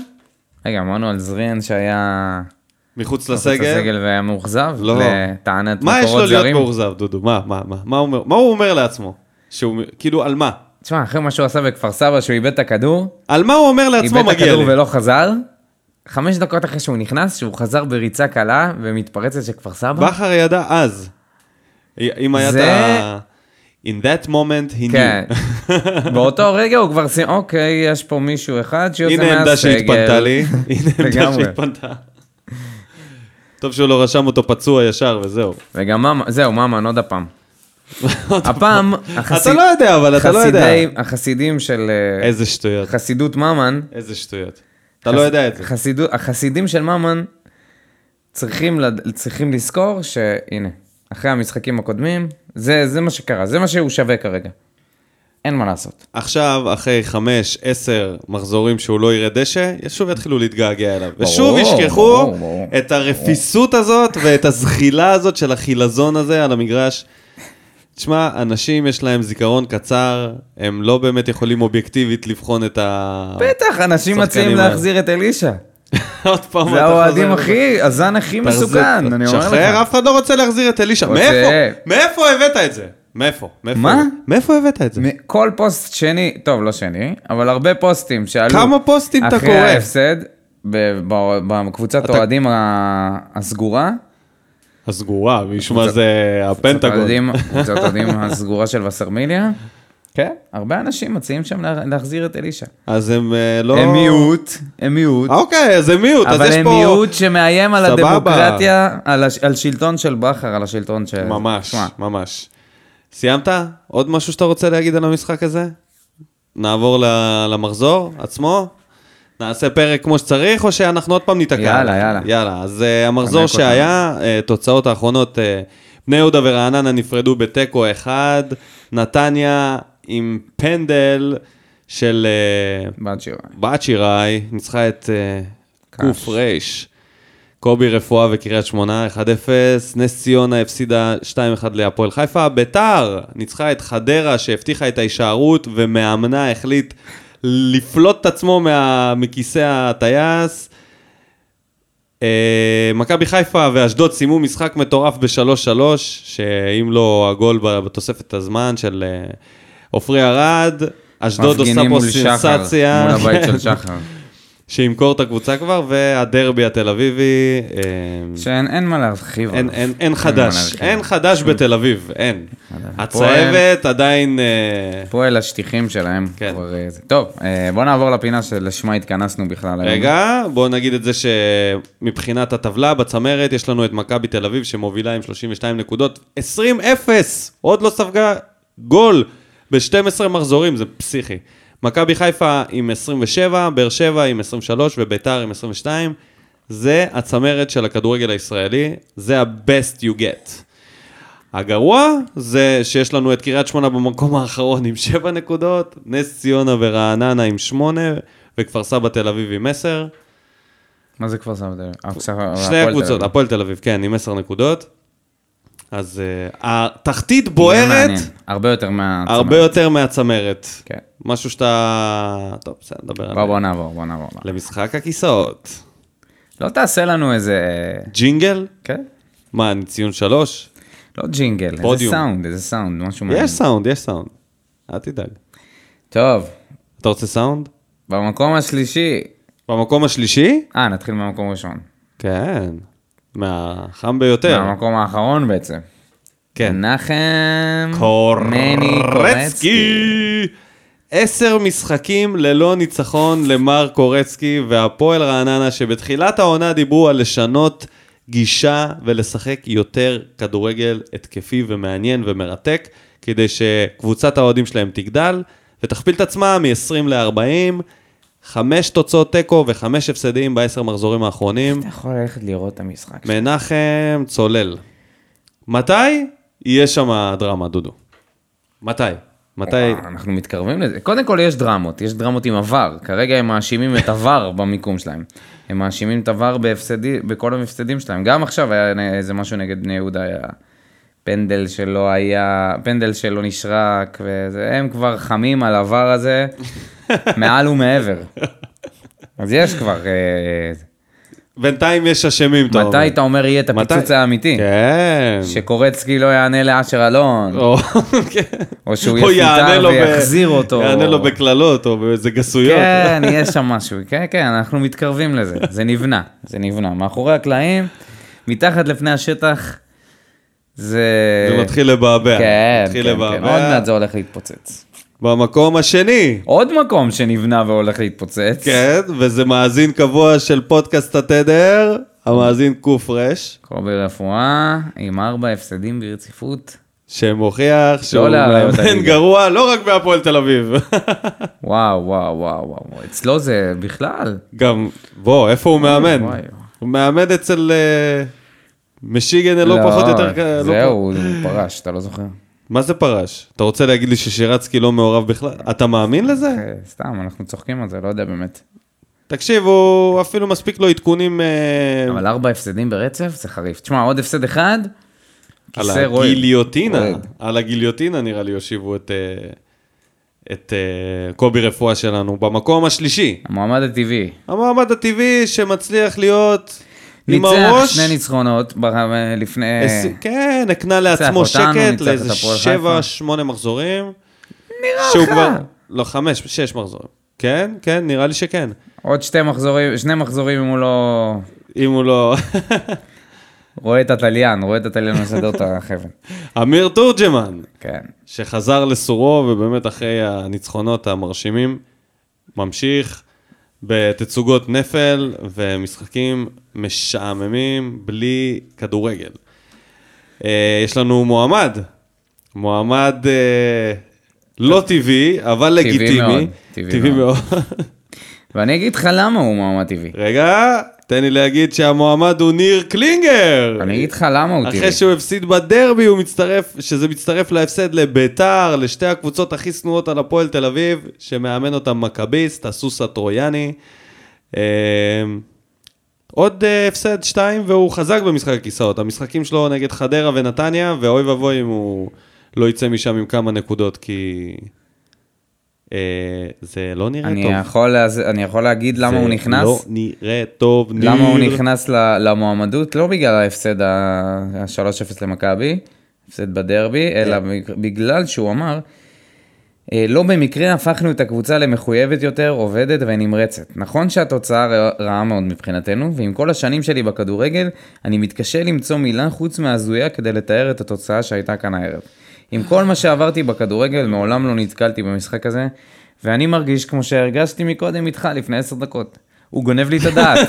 רגע, אמרנו על זריאן שהיה... מחוץ מחוץ לסגל. לסגל והיה מאוכזב? לא. לטענת מה יש לו מקורות להיות זרים? מאוכזב, דודו? מה, מה, מה, מה, אומר, מה הוא אומר לעצמו? שהוא, כאילו, על מה? תשמע, אחרי מה שהוא עשה בכפר סבא, שהוא איבד את הכדור, על מה הוא אומר לעצמו איבד את מגיע הכדור לי? ולא חזר, חמש דקות אחרי שהוא נכנס, שהוא חזר בריצה קלה ומתפרצת של כפר סבא. בכר ידע אז. אם היה את זה- ה... In that moment he כן. knew. [LAUGHS] באותו רגע הוא כבר סיים, אוקיי, יש פה מישהו אחד שיוצא מהסגל. הנה עמדה שהתפנתה לי, הנה עמדה. שהתפנתה. טוב שהוא לא רשם אותו פצוע ישר וזהו. וגם ממן, זהו, ממן, עוד הפעם. [LAUGHS] הפעם, אתה לא יודע, אבל אתה לא יודע. חסידי- החסידים של אה, איזה שטויות, חסידות ממן, איזה שטויות. אתה לא יודע את זה. החסידים של ממן צריכים. צריכים לזכור שהנה, אחרי המשחקים הקודמים, זה, זה מה שקרה, זה מה שהוא שווה כרגע. אין מה לעשות. עכשיו, אחרי חמש, עשר מחזורים שהוא לא יראה דשא, שוב יתחילו להתגעגע אליו. ושוב ברור, ישכחו ברור, ברור. את הרפיסות הזאת ואת הזחילה הזאת של החילזון הזה על המגרש. תשמע, אנשים יש להם זיכרון קצר, הם לא באמת יכולים אובייקטיבית לבחון את ה... בטח, אנשים מציעים. להחזיר את אלישע. [LAUGHS] עוד פעם זה האוהדים. הכי, הזן הכי מסוכן, אני אומר לך. שחרר, אף אחד לא רוצה להחזיר את אלישע. מאיפה? מאיפה הבאת את זה? מאיפה? מה? מאיפה הבאת את זה? כל פוסט שני, טוב, לא שני, אבל הרבה פוסטים שעלו. כמה פוסטים אתה אחרי קורא? ההפסד, ב- ב- בקבוצת ה- הסגורה. הסגורה, משמע קבוצת- זה הפנטגון. קבוצת [LAUGHS] הסגורה של וסרמיליה. כן, הרבה אנשים מציעים שם לה- להחזיר את אלישע. אז הם אה, לא... הם מיעוט, הם מיעוט. אוקיי, אז הם מיעוט, אז אבל יש הם פה... מיעוט שמאיים על סבבה. הדמוקרטיה, על הש- על שלטון של בכר, על השלטון של... ממש, ממש. סיימת? עוד משהו שאתה רוצה להגיד על המשחק הזה? נעבור ל- למחזור עצמו? נעשה פרק כמו שצריך, או שאנחנו עוד פעם ניתקע? יאללה, יאללה. יאללה, אז uh, המחזור. שהיה, uh, תוצאות האחרונות, uh, בני יהודה ורעננה נפרדו בתיקו אחד, נתניה עם פנדל של uh, בת שירה. בת שיראי, ניצחה את uh. קוף רייש. קובי רפואה וקריית שמונה, 1-0, נס ציונה הפסידה 2-1 להפועל חיפה, ביתר ניצחה את חדרה שהבטיחה את ההישארות ומאמנה החליט לפלוט את עצמו מה... מכיסא הטייס. אה, מכבי חיפה ואשדוד סיימו משחק מטורף ב-3-3, שאם לא הגול בתוספת הזמן של אה, עופרי ארד, אשדוד עושה מפגינים פה מול שחר, סנסציה. מול הבית. של [LAUGHS] שחר. שימכור את הקבוצה כבר, והדרבי התל אביבי, אה, שאין אין מה להרחיב. אין. אין, אין חדש, להרחיב. אין חדש בתל אביב, אין. הצהבת עדיין... אה, פועל השטיחים שלהם. כן. כבר, אה. טוב, בוא נעבור לפינה שלשמה התכנסנו בכלל היום. רגע, בואו נגיד את זה שמבחינת הטבלה, בצמרת יש לנו את מכבי תל אביב שמובילה עם 32 נקודות, 20-0, עוד לא ספגה גול ב-12 מחזורים, זה פסיכי. מכבי חיפה עם 27, באר שבע עם 23 וביתר עם 22. זה הצמרת של הכדורגל הישראלי, זה ה-best you get. הגרוע זה שיש לנו את קריית שמונה במקום האחרון עם 7 נקודות, נס ציונה ורעננה עם 8, וכפר סבא תל אביב עם 10. מה זה כבר שמת? אה, שני הקבוצות, הפועל תל אביב, כן, עם 10 נקודות. אז אה, התחתית בוערת הרבה יותר מה... הרבה יותר מהצמרת. כן. משהו שאתה... טוב, בסדר, נדבר בוא, על בוא נעבור, בוא נעבור. למשחק הכיסאות. לא תעשה לנו איזה... ג'ינגל? כן? מה, אני ציון שלוש? לא ג'ינגל, איזה. סאונד, איזה סאונד, משהו מעניין. יש סאונד, יש סאונד. אל תדאג. טוב, אתה רוצה סאונד? במקום השלישי... במקום השלישי? אה, נתחיל מהמקום הראשון. כן. מהחם ביותר. מהמקום האחרון בעצם. כן. מנחם... מני קורצקי. קורצקי. עשר משחקים ללא ניצחון למר קורצקי והפועל רעננה, שבתחילת העונה דיברו על לשנות גישה ולשחק יותר כדורגל התקפי ומעניין ומרתק, כדי שקבוצת האוהדים שלהם תגדל ותכפיל את עצמה מ-20 ל-40. חמש תוצאות תיקו וחמש הפסדים בעשר מחזורים האחרונים. אתה יכול ללכת לראות את המשחק. מנחם צולל. מתי יהיה שם דרמה, דודו? מתי? מתי? וואו, אנחנו מתקרבים לזה. קודם כל יש דרמות, יש דרמות עם עבר. כרגע הם מאשימים את עבר [LAUGHS] במיקום שלהם. הם מאשימים את עבר בהפסדי, בכל המפסדים שלהם. גם עכשיו היה איזה משהו נגד בני יהודה, היה פנדל שלא היה, פנדל שלא נשרק, וזה, הם כבר חמים על עבר הזה [LAUGHS] מעל ומעבר. אז יש כבר, אה, בינתיים יש אשמים, אתה אומר. מתי אתה אומר יהיה את? הפיצוץ האמיתי? כן. שקורצקי לא יענה לאשר אלון, או [LAUGHS] כן. או שהוא יפוטר לו ב- ויחזיר אותו. יענה לו בקללות או באיזה גסויות. כן, יש שם משהו. כן, כן, אנחנו מתקרבים לזה. זה נבנה, זה נבנה. מאחורי הקלעים, מתחת לפני השטח, זה... זה מתחיל לבעבע. כן, מתחיל כן, כן. לבעבע. עוד מעט זה הולך להתפוצץ. במקום השני. עוד מקום שנבנה והולך להתפוצץ. כן, וזה מאזין קבוע של פודקאסט התדר, המאזין קרש, קובי רפואה, עם ארבע הפסדים ברציפות. שמוכיח שהוא לאריות מאמן. גרוע לא רק בהפועל תל אביב. [LAUGHS] וואו, וואו, וואו, וואו. אצלו זה בכלל. גם, בוא, איפה הוא מאמן? הוא מאמן אצל אה, משיגן לא פחות או יותר... כ- לא זהו, פחות- הוא פרש, אתה לא זוכר? מה זה פרש? אתה רוצה להגיד לי ששירצקי לא מעורב בכלל? אתה מאמין לזה? אה, סתם, אנחנו צוחקים על זה, לא יודע באמת. תקשיב, הוא אפילו מספיק לו עדכונים אה, אבל ארבע הפסדים ברצף זה חריף. תשמע, עוד הפסד אחד, על כיסא רועד. הגיליוטינה. רועד. על הגיליוטינה נראה לי יושיבו את... אה, את אה, קובי רפואה שלנו במקום השלישי. המועמד הטבעי. המעמד הטבעי שמצליח להיות עם ניצח הראש. שני ניצחונות ב- לפני... כן, הקנה לעצמו אותנו, שקט ניצח את לאיזה הפועל שבע, חיפה. שמונה מחזורים. נראה לך. כבר... לא, חמש, שש מחזורים. כן, כן, נראה לי שכן. עוד שתי מחזורים, שני מחזורים אם הוא לא... אם הוא לא... [LAUGHS] רואה את התליין, רואה את התליין מסדר את החבל. אמיר תורג'מן, כן. שחזר לסורו, ובאמת אחרי הניצחונות המרשימים, ממשיך בתצוגות נפל ומשחקים משעממים בלי כדורגל. אה, יש לנו מועמד, מועמד אה, לא טבעי, אבל טבעי לגיטימי. מאוד, טבעי טבעי מאוד. ואני אגיד לך למה הוא מועמד טבעי. רגע, תן לי להגיד שהמועמד הוא ניר קלינגר. אני אגיד לך למה הוא טבעי. אחרי שהוא הפסיד בדרבי, הוא מצטרף, שזה מצטרף להפסד לביתר, לשתי הקבוצות הכי שנואות על הפועל תל אביב, שמאמן אותם מכביסט, הסוס הטרויאני. אה, עוד אה, הפסד שתיים, והוא חזק במשחק הכיסאות. המשחקים שלו נגד חדרה ונתניה, ואוי ואבוי אם הוא לא יצא משם עם כמה נקודות, כי זה לא נראה אני טוב. יכול, אני יכול להגיד למה זה הוא נכנס? לא נראה טוב, ניר. למה הוא נכנס למועמדות? לא בגלל ההפסד ה-3-0 למכבי, הפסד בדרבי, כן. אלא בגלל שהוא אמר, "אה, לא במקרה הפכנו את הקבוצה למחויבת יותר, עובדת ונמרצת. נכון שהתוצאה רע- רעה מאוד מבחינתנו, ועם כל השנים שלי בכדורגל, אני מתקשה למצוא מילה חוץ מהזויה כדי לתאר את התוצאה שהייתה כאן הערב. עם כל מה שעברתי בכדורגל, מעולם לא נתקלתי במשחק הזה, ואני מרגיש כמו שהרגשתי מקודם איתך לפני עשר דקות. הוא גונב לי את הדעת.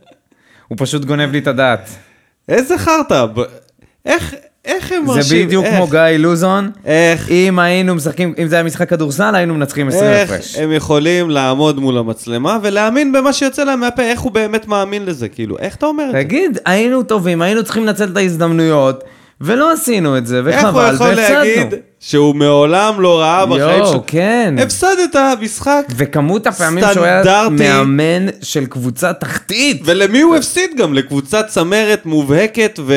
[LAUGHS] הוא פשוט גונב לי את הדעת. איזה חרטא, איך, איך הם מרשים? זה בדיוק איך? כמו גיא לוזון. איך, אם היינו משחקים, אם זה היה משחק כדורסל, היינו מנצחים 20 איך הפרש. הם יכולים לעמוד מול המצלמה ולהאמין במה שיוצא להם מהפה, איך הוא באמת מאמין לזה, כאילו, איך אתה אומר את זה? תגיד, היינו טובים, היינו צריכים לנצל את ההזדמנויות, ולא עשינו את זה, איך הוא וחבל, יכול להגיד והפסדנו. שהוא מעולם לא ראה בחיים שלו? יואו, כן. הפסדת משחק, וכמות הפעמים שהוא היה סטנדרטי. מאמן של קבוצה תחתית. ולמי הוא הפסיד גם? לקבוצת צמרת מובהקת ו...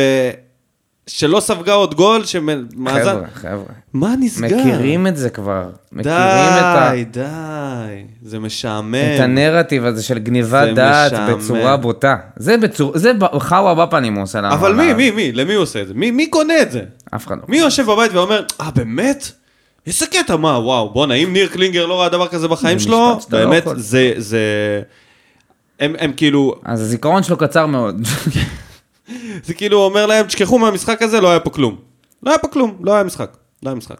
שלא ספגה עוד גול, שמאזן... חבר'ה, חבר'ה. מה נסגר? מכירים את זה כבר. את ה... די, די, זה משעמם. את הנרטיב הזה של גניבת דעת משעמם. בצורה בוטה. זה בצורה, זה חאווה בפנים הוא עושה לנו. אבל מי. מי, מי? למי הוא עושה את זה? מי, מי קונה את זה? אף אחד לא. מי יושב בבית ואומר, אה, באמת? איזה קטע, מה, וואו, בואנה, אם ניר קלינגר לא ראה דבר כזה בחיים שלו, לא באמת. זה, זה... הם, הם כאילו, אז הזיכרון שלו קצר מאוד. [LAUGHS] זה כאילו אומר להם, תשכחו מהמשחק הזה, לא היה פה כלום. לא היה פה כלום, לא היה משחק. לא היה משחק.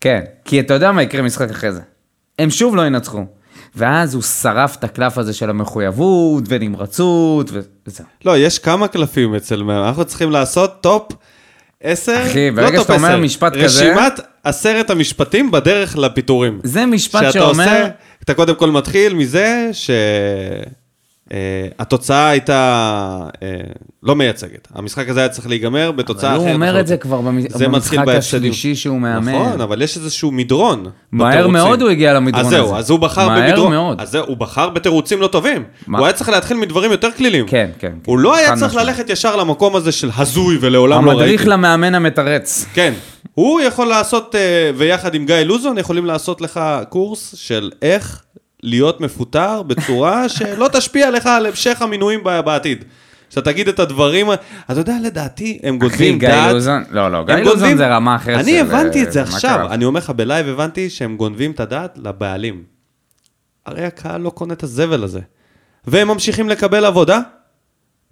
כן, כי אתה יודע מה יקרה משחק אחרי זה. הם שוב לא ינצחו. ואז הוא שרף את הקלף הזה של המחויבות ונמרצות וזהו. לא, יש כמה קלפים אצל מאמן, אנחנו צריכים לעשות טופ 10, אחי, לא ברגע טופ שאתה אומר 10, משפט כזה- רשימת עשרת המשפטים בדרך לפיטורים. זה משפט שאתה שאומר... עושה, אתה קודם כל מתחיל מזה שהתוצאה הייתה אה, לא מייצגת. המשחק הזה היה צריך להיגמר בתוצאה אחרת. הוא אומר את. זה כבר במ- זה מתחיל במשחק. השלישי שהוא מאמן. נכון, אבל יש איזשהו מדרון. מהר. מאוד הוא הגיע למדרון אז זהו, הזה. אז הוא בחר מהר במדרון. מאוד. אז זהו, הוא בחר בתירוצים לא טובים. מה? הוא היה צריך להתחיל מדברים יותר קלילים. כן, כן. הוא כן. לא היה צריך. ללכת ישר למקום הזה של הזוי ולעולם לא ראיתי. המדריך למאמן המתרץ. כן. הוא יכול לעשות, אה, ויחד עם גיא לוזון, יכולים לעשות לך קורס של איך להיות מפוטר בצורה [LAUGHS] שלא תשפיע לך על המשך המינויים בעתיד. שאתה תגיד את הדברים, אתה יודע, לדעתי, הם אחי, גונבים גיא דעת. לוזון, לא, לא, גיא לוזון זה רמה אחרת אני של, הבנתי את זה עכשיו? אני אומר לך, בלייב הבנתי שהם גונבים את הדעת לבעלים. הרי הקהל לא קונה את הזבל הזה. והם ממשיכים לקבל עבודה?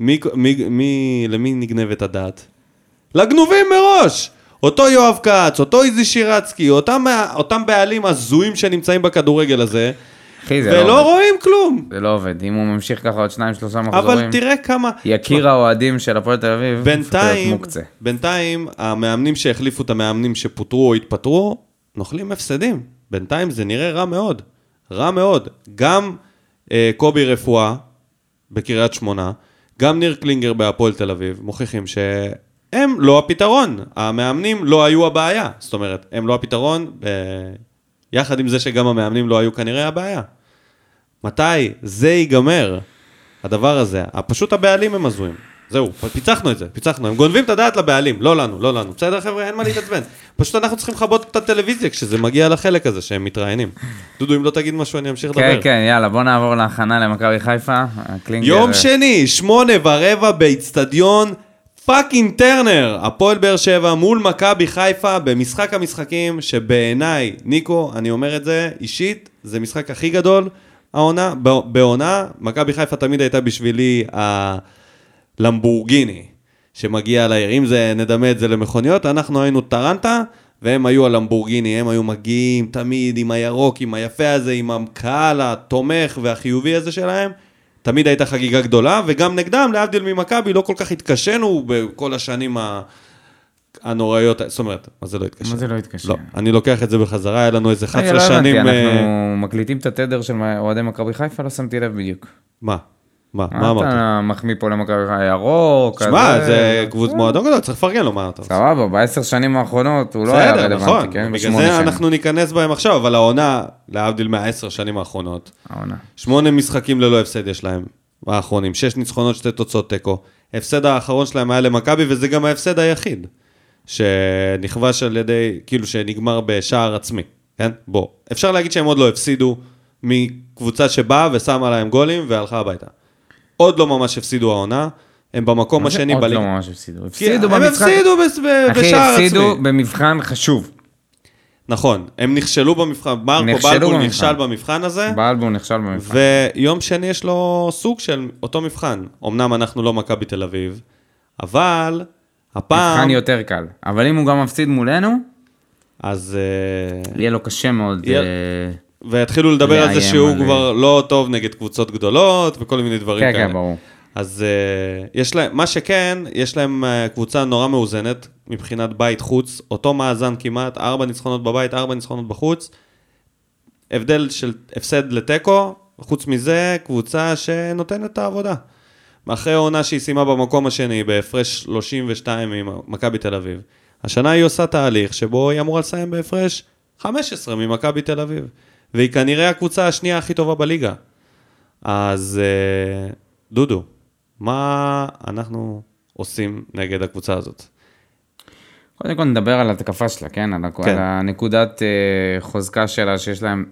מי, מי, מי, למי נגנבת הדעת? לגנובים מראש! אותו יואב כץ, אותו איזי שירצקי, אותם, אותם בעלים הזויים שנמצאים בכדורגל הזה, אחי, זה לא ולא עובד. רואים כלום. זה לא עובד. אם הוא ממשיך ככה עוד שניים, שלושה מחזורים, אבל תראה כמה... יקיר האוהדים של הפועל תל אביב, בינתיים, מוקצה. בינתיים, המאמנים שהחליפו את המאמנים שפוטרו או התפטרו, נוחלים הפסדים. בינתיים זה נראה רע מאוד. רע מאוד. גם אה, קובי רפואה בקריית שמונה, גם ניר קלינגר בהפועל תל אביב, מוכיחים שהם לא הפתרון. המאמנים לא היו הבעיה. זאת אומרת, הם לא הפתרון, אה, יחד עם זה שגם המאמנים לא היו כנראה הבעיה. מתי זה ייגמר, הדבר הזה? פשוט הבעלים הם הזויים. זהו, פיצחנו את זה, פיצחנו. הם גונבים את הדעת לבעלים, לא לנו, לא לנו. בסדר חבר'ה, אין מה להתעצבן. פשוט אנחנו צריכים לכבות את הטלוויזיה כשזה מגיע לחלק הזה שהם מתראיינים. דודו, אם לא תגיד משהו, אני אמשיך לדבר. כן, כן, יאללה, בוא נעבור להכנה למכבי חיפה. יום שני, שמונה ורבע באיצטדיון fucking טרנר. הפועל באר שבע מול מכבי חיפה במשחק המשחקים שבעיניי, ניקו, אני אומר את זה אישית, זה משחק הכי גדול העונה, בעונה. מכבי חיפה תמיד הייתה בשבילי הלמבורגיני שמגיע לעיר. אם זה, נדמה את זה למכוניות, אנחנו היינו טרנטה. והם היו הלמבורגיני, הם היו מגיעים תמיד עם הירוק, עם היפה הזה, עם הקהל התומך והחיובי הזה שלהם. תמיד הייתה חגיגה גדולה, וגם נגדם, להבדיל ממכבי, לא כל כך התקשינו בכל השנים ה... הנוראיות, זאת אומרת, מה זה לא התקשה? מה זה לא התקשה? לא, אני לוקח את זה בחזרה, היה לנו איזה רגע, 11 לא הבנתי, שנים... אה, אנחנו מקליטים את התדר של אוהדי מכבי חיפה, לא שמתי לב בדיוק. מה? מה? מה אמרת? אתה מחמיא פה למכבי חיפה ירוק, שמע. זה קבוצ מועדון גדול, צריך לפרגן לו, מה אתה רוצה? סבבה, בעשר שנים האחרונות הוא לא היה רלוונטי, נכון, כן? בגלל זה. אנחנו ניכנס בהם עכשיו, אבל העונה, להבדיל מהעשר שנים האחרונות, העונה. שמונה משחקים ללא הפסד יש להם, האחרונים, שש ניצחונות, שתי תוצאות תיקו. ההפסד האחרון שלהם היה למכבי, וזה גם ההפסד היחיד, שנכבש על ידי, כאילו שנגמר בשער עצמי, כן? בוא. אפשר להגיד שהם עוד לא הפסידו מקבוצה שבאה ושמה להם גולים והלכה הביתה. עוד לא ממש הפסידו העונה, הם במקום השני עוד בליגה. לא ממש הפסידו. כי הפסידו הם במשחק. הפסידו בס- ב- אחי, בשער עצמי. הפסידו במבחן חשוב. נכון, הם נכשלו במבחן, מרקו בלבול. נכשל במבחן הזה, בלבול נכשל במבחן. ויום שני יש לו סוג של אותו מבחן. אמנם אנחנו לא מכבי תל אביב, אבל הפעם, מבחן יותר קל. אבל אם הוא גם מפסיד מולנו, אז... אה, יהיה לו קשה מאוד. יהיה- אה, והתחילו לדבר על זה שהוא על- כבר לא טוב נגד קבוצות גדולות וכל מיני דברים כן, כאלה. כן, ברור. אז uh, יש להם, מה שכן, יש להם uh, קבוצה נורא מאוזנת מבחינת בית-חוץ, אותו מאזן כמעט, ארבע ניצחונות בבית, ארבע ניצחונות בחוץ, הבדל של הפסד לתיקו, חוץ מזה, קבוצה שנותנת את העבודה. אחרי העונה שהיא סיימה במקום השני, בהפרש 32 ממכבי תל אביב, השנה היא עושה תהליך שבו היא אמורה לסיים בהפרש 15 ממכבי תל אביב, והיא כנראה הקבוצה השנייה הכי טובה בליגה. אז אה, דודו, מה אנחנו עושים נגד הקבוצה הזאת? קודם כל נדבר על התקפה שלה, כן? על, כן. הנקודת אה, חוזקה שלה, שיש להם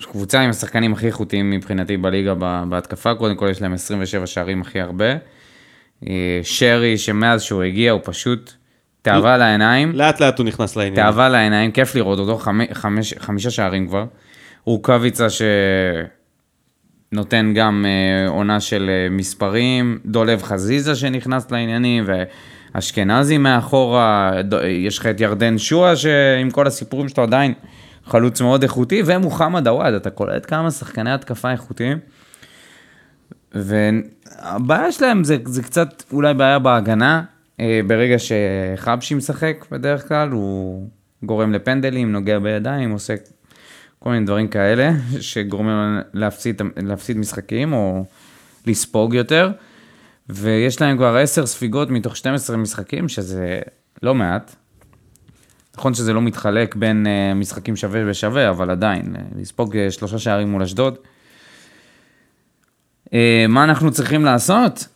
קבוצה עם השחקנים הכי איכותיים מבחינתי בליגה בהתקפה, קודם כל יש להם 27 שערים הכי הרבה. אה, שרי, שמאז שהוא הגיע הוא פשוט תאווה לעיניים, לאט לאט הוא נכנס לעניין. תאווה לעיניים, כיף לראות אותו, חמ- חמש, חמישה שערים כבר. רוקאביצה שנותן גם אה, עונה של אה, מספרים, דולב חזיזה שנכנס לעניינים, ואשכנזי מאחורה, יש לך את ירדן שואה שעם כל הסיפורים שלו עדיין חלוץ מאוד איכותי, ומוחמד עוואד, אתה קולט כמה שחקני התקפה איכותיים. והבעיה שלהם זה, זה קצת אולי בעיה בהגנה, אה, ברגע שחבשי משחק בדרך כלל, הוא גורם לפנדלים, נוגע בידיים, עושה כל מיני דברים כאלה, [LAUGHS] שגורמים להפסיד, להפסיד משחקים או לספוג יותר. ויש להם כבר 10 ספיגות מתוך 12 משחקים, שזה לא מעט. נכון שזה לא מתחלק בין uh, משחקים שווה ושווה, אבל עדיין, uh, לספוג uh, שלושה שערים מול אשדוד. מה אנחנו צריכים לעשות?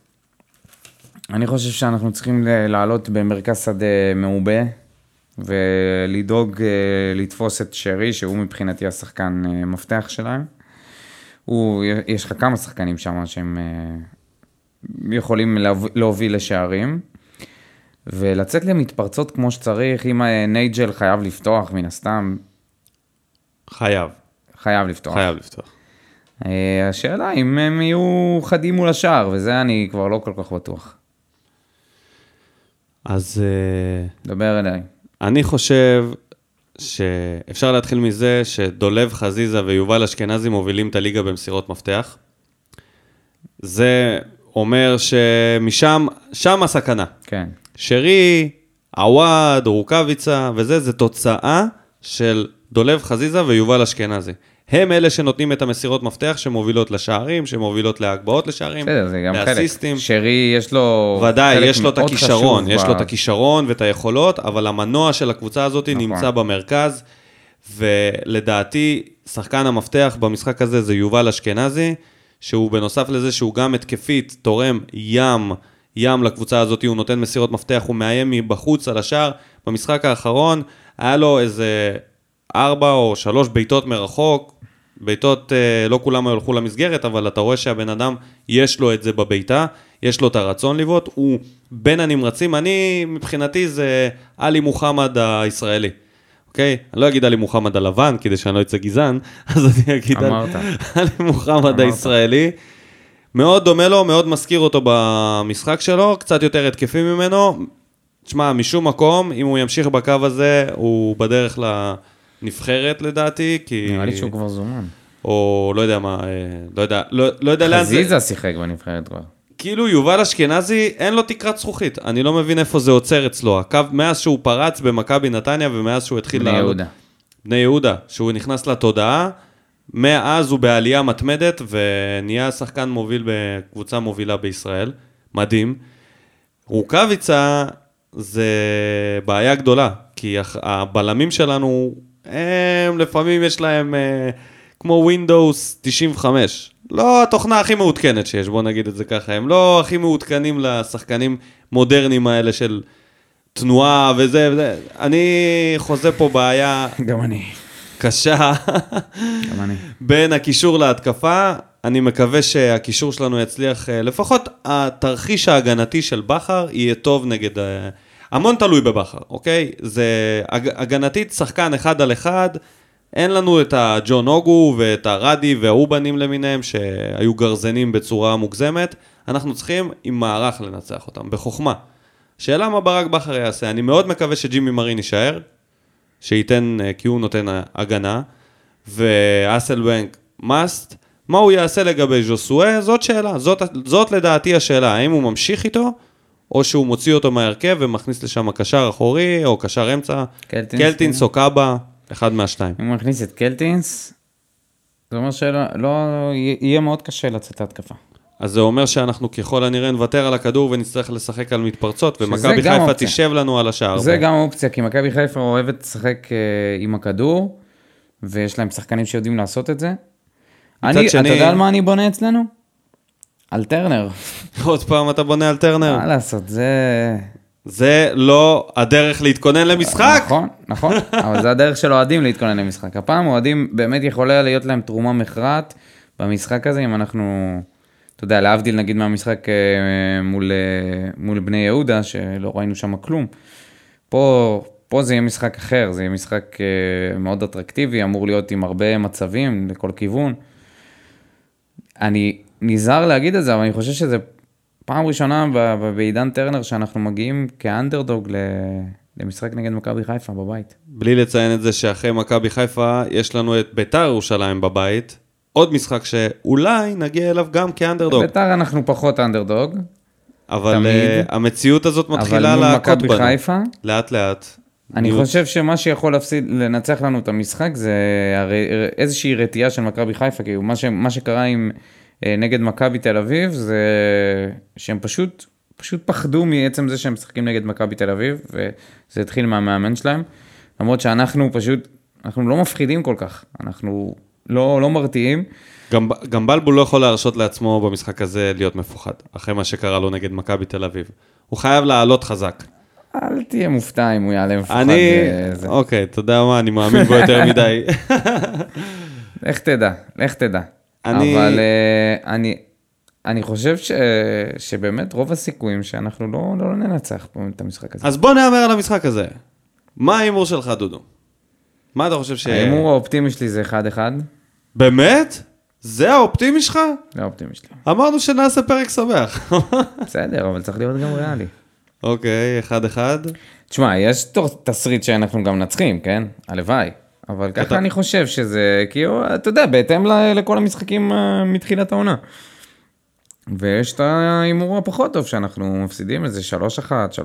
אני חושב שאנחנו צריכים לעלות במרכז שדה מעובה, ולדאוג לתפוס את שרי, שהוא מבחינתי השחקן מפתח שלהם. הוא, יש לך כמה שחקנים שם שהם יכולים להוביל לשערים. ולצאת למתפרצות כמו שצריך, אם נייג'ל חייב לפתוח, מן הסתם. חייב. חייב לפתוח. חייב לפתוח. אה, השאלה אם הם יהיו חדים מול השער, וזה אני כבר לא כל כך בטוח. אז... אה, דבר אליי. אני חושב שאפשר להתחיל מזה שדולב חזיזה ויובל אשכנזי מובילים את הליגה במסירות מפתח. זה אומר שמשם, שם הסכנה. כן. שרי, עווד, רוקאביצה וזה, זה תוצאה של דולב חזיזה ויובל אשכנזי. הם אלה שנותנים את המסירות מפתח שמובילות לשערים, שמובילות להגבהות לשערים, בסדר, זה גם לאסיסטים. חלק. שרי, יש לו... ודאי, יש לו את הכישרון, יש ב- לו את הכישרון ואת היכולות, אבל המנוע של הקבוצה הזאת נכון. נמצא במרכז, ולדעתי, שחקן המפתח במשחק הזה זה יובל אשכנזי, שהוא בנוסף לזה שהוא גם התקפית תורם ים, ים לקבוצה הזאת, הוא נותן מסירות מפתח, הוא מאיים מבחוץ על השער. במשחק האחרון היה לו איזה ארבע או שלוש בעיטות מרחוק, בעיטות, אה, לא כולם הלכו למסגרת, אבל אתה רואה שהבן אדם, יש לו את זה בבעיטה, יש לו את הרצון לבעוט, הוא בין הנמרצים, אני, מבחינתי זה עלי מוחמד הישראלי. אוקיי? אני לא אגיד עלי מוחמד הלבן, כדי שאני לא אצא גזען, [LAUGHS] אז אני אגיד אמרת. עלי מוחמד אמרת. הישראלי. מאוד דומה לו, מאוד מזכיר אותו במשחק שלו, קצת יותר התקפי ממנו. תשמע, משום מקום, אם הוא ימשיך בקו הזה, הוא בדרך לנבחרת לדעתי, כי... נראה לי שהוא כבר זומן. או לא יודע מה, אה, לא יודע, לא, לא יודע לאן זה... חזיזה שיחק בנבחרת כבר. כאילו יובל אשכנזי, אין לו תקרת זכוכית. אני לא מבין איפה זה עוצר אצלו. הקו, מאז שהוא פרץ במכבי נתניה ומאז שהוא התחיל בני לעלות- יהודה. בני יהודה, שהוא נכנס לתודעה, מאז הוא בעלייה מתמדת ונהיה שחקן מוביל בקבוצה מובילה בישראל. מדהים. רוקאביצה זה בעיה גדולה, כי הבלמים שלנו, הם לפעמים יש להם אה, כמו Windows 95. לא התוכנה הכי מעודכנת שיש, בוא נגיד את זה ככה. הם לא הכי מעודכנים לשחקנים מודרניים האלה של תנועה וזה וזה. אני חוזה פה בעיה גם אני. קשה. בין הקישור להתקפה. אני מקווה שהקישור שלנו יצליח, אה, לפחות התרחיש ההגנתי של בכר יהיה טוב נגד... אה, המון תלוי בבכר, אוקיי? זה הג, הגנתית שחקן אחד על אחד, אין לנו את הג'ון אוגו ואת הרדי והאובנים למיניהם שהיו גרזנים בצורה מוגזמת, אנחנו צריכים עם מערך לנצח אותם, בחוכמה. שאלה מה ברק בכר יעשה, אני מאוד מקווה שג'ימי מרין יישאר, שייתן, אה, כי הוא נותן הגנה, ואסלבנק מאסט. מה הוא יעשה לגבי ז'וסואה? זאת שאלה, זאת, זאת לדעתי השאלה, האם הוא ממשיך איתו, או שהוא מוציא אותו מההרכב ומכניס לשם קשר אחורי, או קשר אמצע, קלטינס, קלטינס כן. או קאבה, אחד מהשתיים. אם הוא יכניס את קלטינס, זה אומר שלא, לא, יהיה מאוד קשה לצאת להתקפה. אז זה אומר שאנחנו ככל הנראה נוותר על הכדור ונצטרך לשחק על מתפרצות, ומכבי חיפה אופציה. תשב לנו על השער. זה גם אופציה, כי מכבי חיפה אוהבת לשחק אה, עם הכדור, ויש להם שחקנים שיודעים לעשות את זה. אני, שני- אתה יודע על מה אני בונה אצלנו? על טרנר. [LAUGHS] עוד פעם אתה בונה על טרנר. מה לעשות, זה... זה לא הדרך להתכונן למשחק. נכון, נכון, אבל זה הדרך של אוהדים להתכונן למשחק. הפעם אוהדים באמת יכולה להיות להם תרומה מכרעת במשחק הזה, אם אנחנו, אתה יודע, להבדיל נגיד מהמשחק אה, מול, אה, מול בני יהודה, שלא ראינו שם כלום. פה, פה זה יהיה משחק אחר, זה יהיה משחק אה, מאוד אטרקטיבי, אמור להיות עם הרבה מצבים לכל כיוון. אני נזהר להגיד את זה, אבל אני חושב שזה פעם ראשונה בעידן טרנר שאנחנו מגיעים כאנדרדוג ל... למשחק נגד מכבי חיפה בבית. בלי לציין את זה שאחרי מכבי חיפה, יש לנו את ביתר ירושלים בבית. עוד משחק שאולי נגיע אליו גם כאנדרדוג. ביתר אנחנו פחות אנדרדוג, אבל תמיד. uh, המציאות הזאת מתחילה אבל מול להכות מכבי בנו. חיפה, לאט לאט. אני ניוד. חושב שמה שיכול להפסיד, לנצח לנו את המשחק זה הרי איזושהי רתיעה של מכבי חיפה, כאילו מה, ש, מה שקרה עם, אה, נגד מכבי תל אביב זה שהם פשוט, פשוט פחדו מעצם זה שהם משחקים נגד מכבי תל אביב, וזה התחיל מהמאמן שלהם, למרות שאנחנו פשוט, אנחנו לא מפחידים כל כך, אנחנו לא, לא מרתיעים. גם, גם בלבול לא יכול להרשות לעצמו במשחק הזה להיות מפוחד, אחרי מה שקרה לו נגד מכבי תל אביב. הוא חייב לעלות חזק. אל תהיה מופתע אם הוא יעלה מפוחד. אני, אה, זה. אוקיי, אתה יודע מה, אני מאמין בו יותר מדי. [LAUGHS] לך תדע, לך תדע. אני- אבל uh, אני, אני חושב ש, שבאמת רוב הסיכויים שאנחנו לא, לא ננצח פה את המשחק הזה. אז בוא נהמר על המשחק הזה. מה ההימור שלך, דודו? מה אתה חושב ש... ההימור האופטימי שלי זה 1-1, באמת? זה האופטימי שלך? זה האופטימי שלי. אמרנו שנעשה פרק שמח. [LAUGHS] בסדר, אבל צריך להיות גם ריאלי. אוקיי, אחד אחד. תשמע, יש תסריט שאנחנו גם מנצחים, כן? הלוואי. אבל אתה- ככה אני חושב שזה, כאילו, אתה יודע, בהתאם לכל המשחקים אה, מתחילת העונה. ויש את ההימור הפחות טוב שאנחנו מפסידים איזה 3-1, 3-0.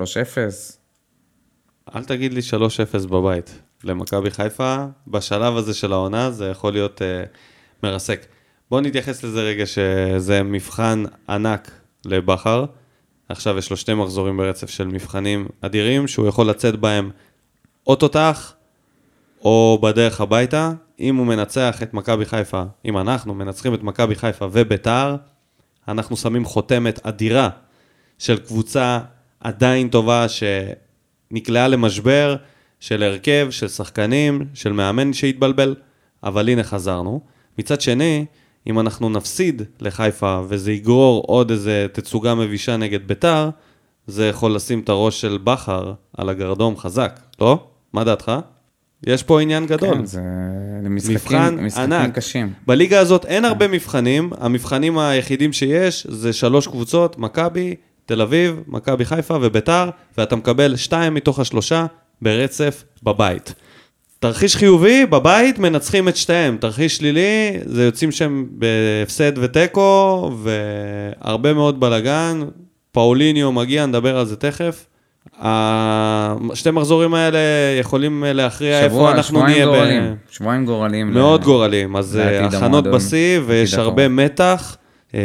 אל תגיד לי 3-0 בבית. למכבי חיפה, בשלב הזה של העונה, זה יכול להיות uh, מרסק. בוא נתייחס לזה רגע שזה מבחן ענק לבכר. עכשיו יש לו שתי מחזורים ברצף של מבחנים אדירים, שהוא יכול לצאת בהם או תותח, או בדרך הביתה. אם הוא מנצח את מכבי חיפה, אם אנחנו מנצחים את מכבי חיפה וביתר, אנחנו שמים חותמת אדירה של קבוצה עדיין טובה שנקלעה למשבר, של הרכב, של שחקנים, של מאמן שהתבלבל, אבל הנה חזרנו. מצד שני, אם אנחנו נפסיד לחיפה וזה יגרור עוד איזה תצוגה מבישה נגד ביתר, זה יכול לשים את הראש של בכר על הגרדום חזק, לא? מה דעתך? יש פה עניין גדול. כן, זה למשחקים מבחן משחקים ענק. קשים. בליגה הזאת אין הרבה מבחנים, המבחנים היחידים שיש זה שלוש קבוצות, מכבי, תל אביב, מכבי חיפה וביתר, ואתה מקבל שתיים מתוך השלושה ברצף בבית. תרחיש חיובי, בבית מנצחים את שתיהם. תרחיש שלילי, זה יוצאים שם בהפסד ותיקו, והרבה מאוד בלאגן. פאוליניו מגיע, נדבר על זה תכף. השתי מחזורים האלה יכולים להכריע איפה שבוע, אנחנו שבועיים נהיה. ב- גורליים. שבועיים גורליים. מאוד ל- גורליים, אז אה, הכנות בשיא ויש הרבה. מתח. אה,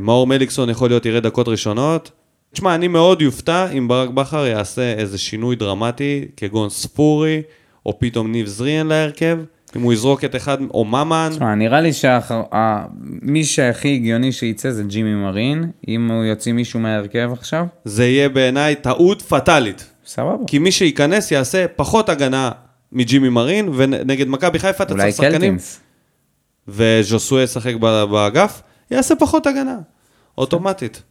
מאור מליקסון יכול להיות יראה דקות ראשונות. תשמע, אני מאוד יופתע אם ברק בכר יעשה איזה שינוי דרמטי, כגון ספורי, או פתאום ניב זריאן להרכב, אם הוא יזרוק את אחד, או ממן. תשמע, נראה לי שמי שהכי הגיוני שייצא זה ג'ימי מרין. אם הוא יוציא מישהו מההרכב עכשיו, זה יהיה בעיניי טעות פטאלית. סבבה. כי מי שייכנס יעשה פחות הגנה מג'ימי מרין, ונגד מכבי חיפה אתה אולי צריך שחקנים. קלטינס. וז'וסוי ישחק באגף, יעשה פחות הגנה. אוטומטית.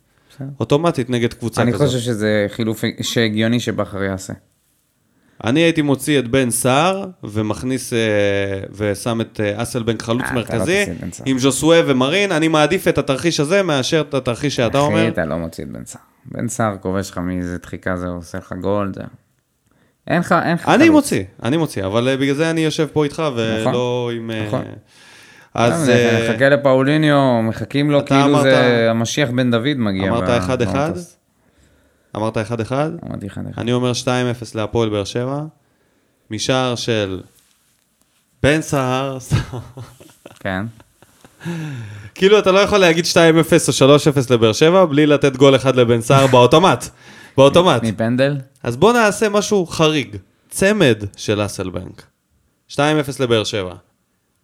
אוטומטית נגד קבוצה אני כזאת. חושב שזה חילוף שהגיוני שבכר יעשה. אני הייתי מוציא את בן סער ומכניס אה, ושם את אה, אסלבנק חלוץ אה, לא מרכזי סער. עם ז'וסואה ומרין, אני מעדיף את התרחיש הזה מאשר את התרחיש שאתה אומר. אחי, אתה לא מוציא את בן סער. בן סער כובש לך מאיזה דחיקה זה, עושה לך גול, זה... אין לך, אין לך אני. מוציא, אני מוציא, אבל אה, בגלל זה אני יושב פה איתך ולא עם... אה, נכון. אז אה, נחכה לפאוליניו, מחכים לו כאילו זה המשיח בן דוד מגיע. אמרת ב- 1-1? באוטוס. אמרת 1-1? אמרתי 1-1. אני אומר 2-0 להפועל באר שבע, משער של בן סער, [LAUGHS] כן. כאילו אתה לא יכול להגיד 2-0 או 3-0 לבאר שבע בלי לתת גול אחד לבן סער באוטומט, [LAUGHS] באוטומט. מפנדל? אז בוא נעשה משהו חריג, צמד של אסלבנק. 2-0 לבאר שבע.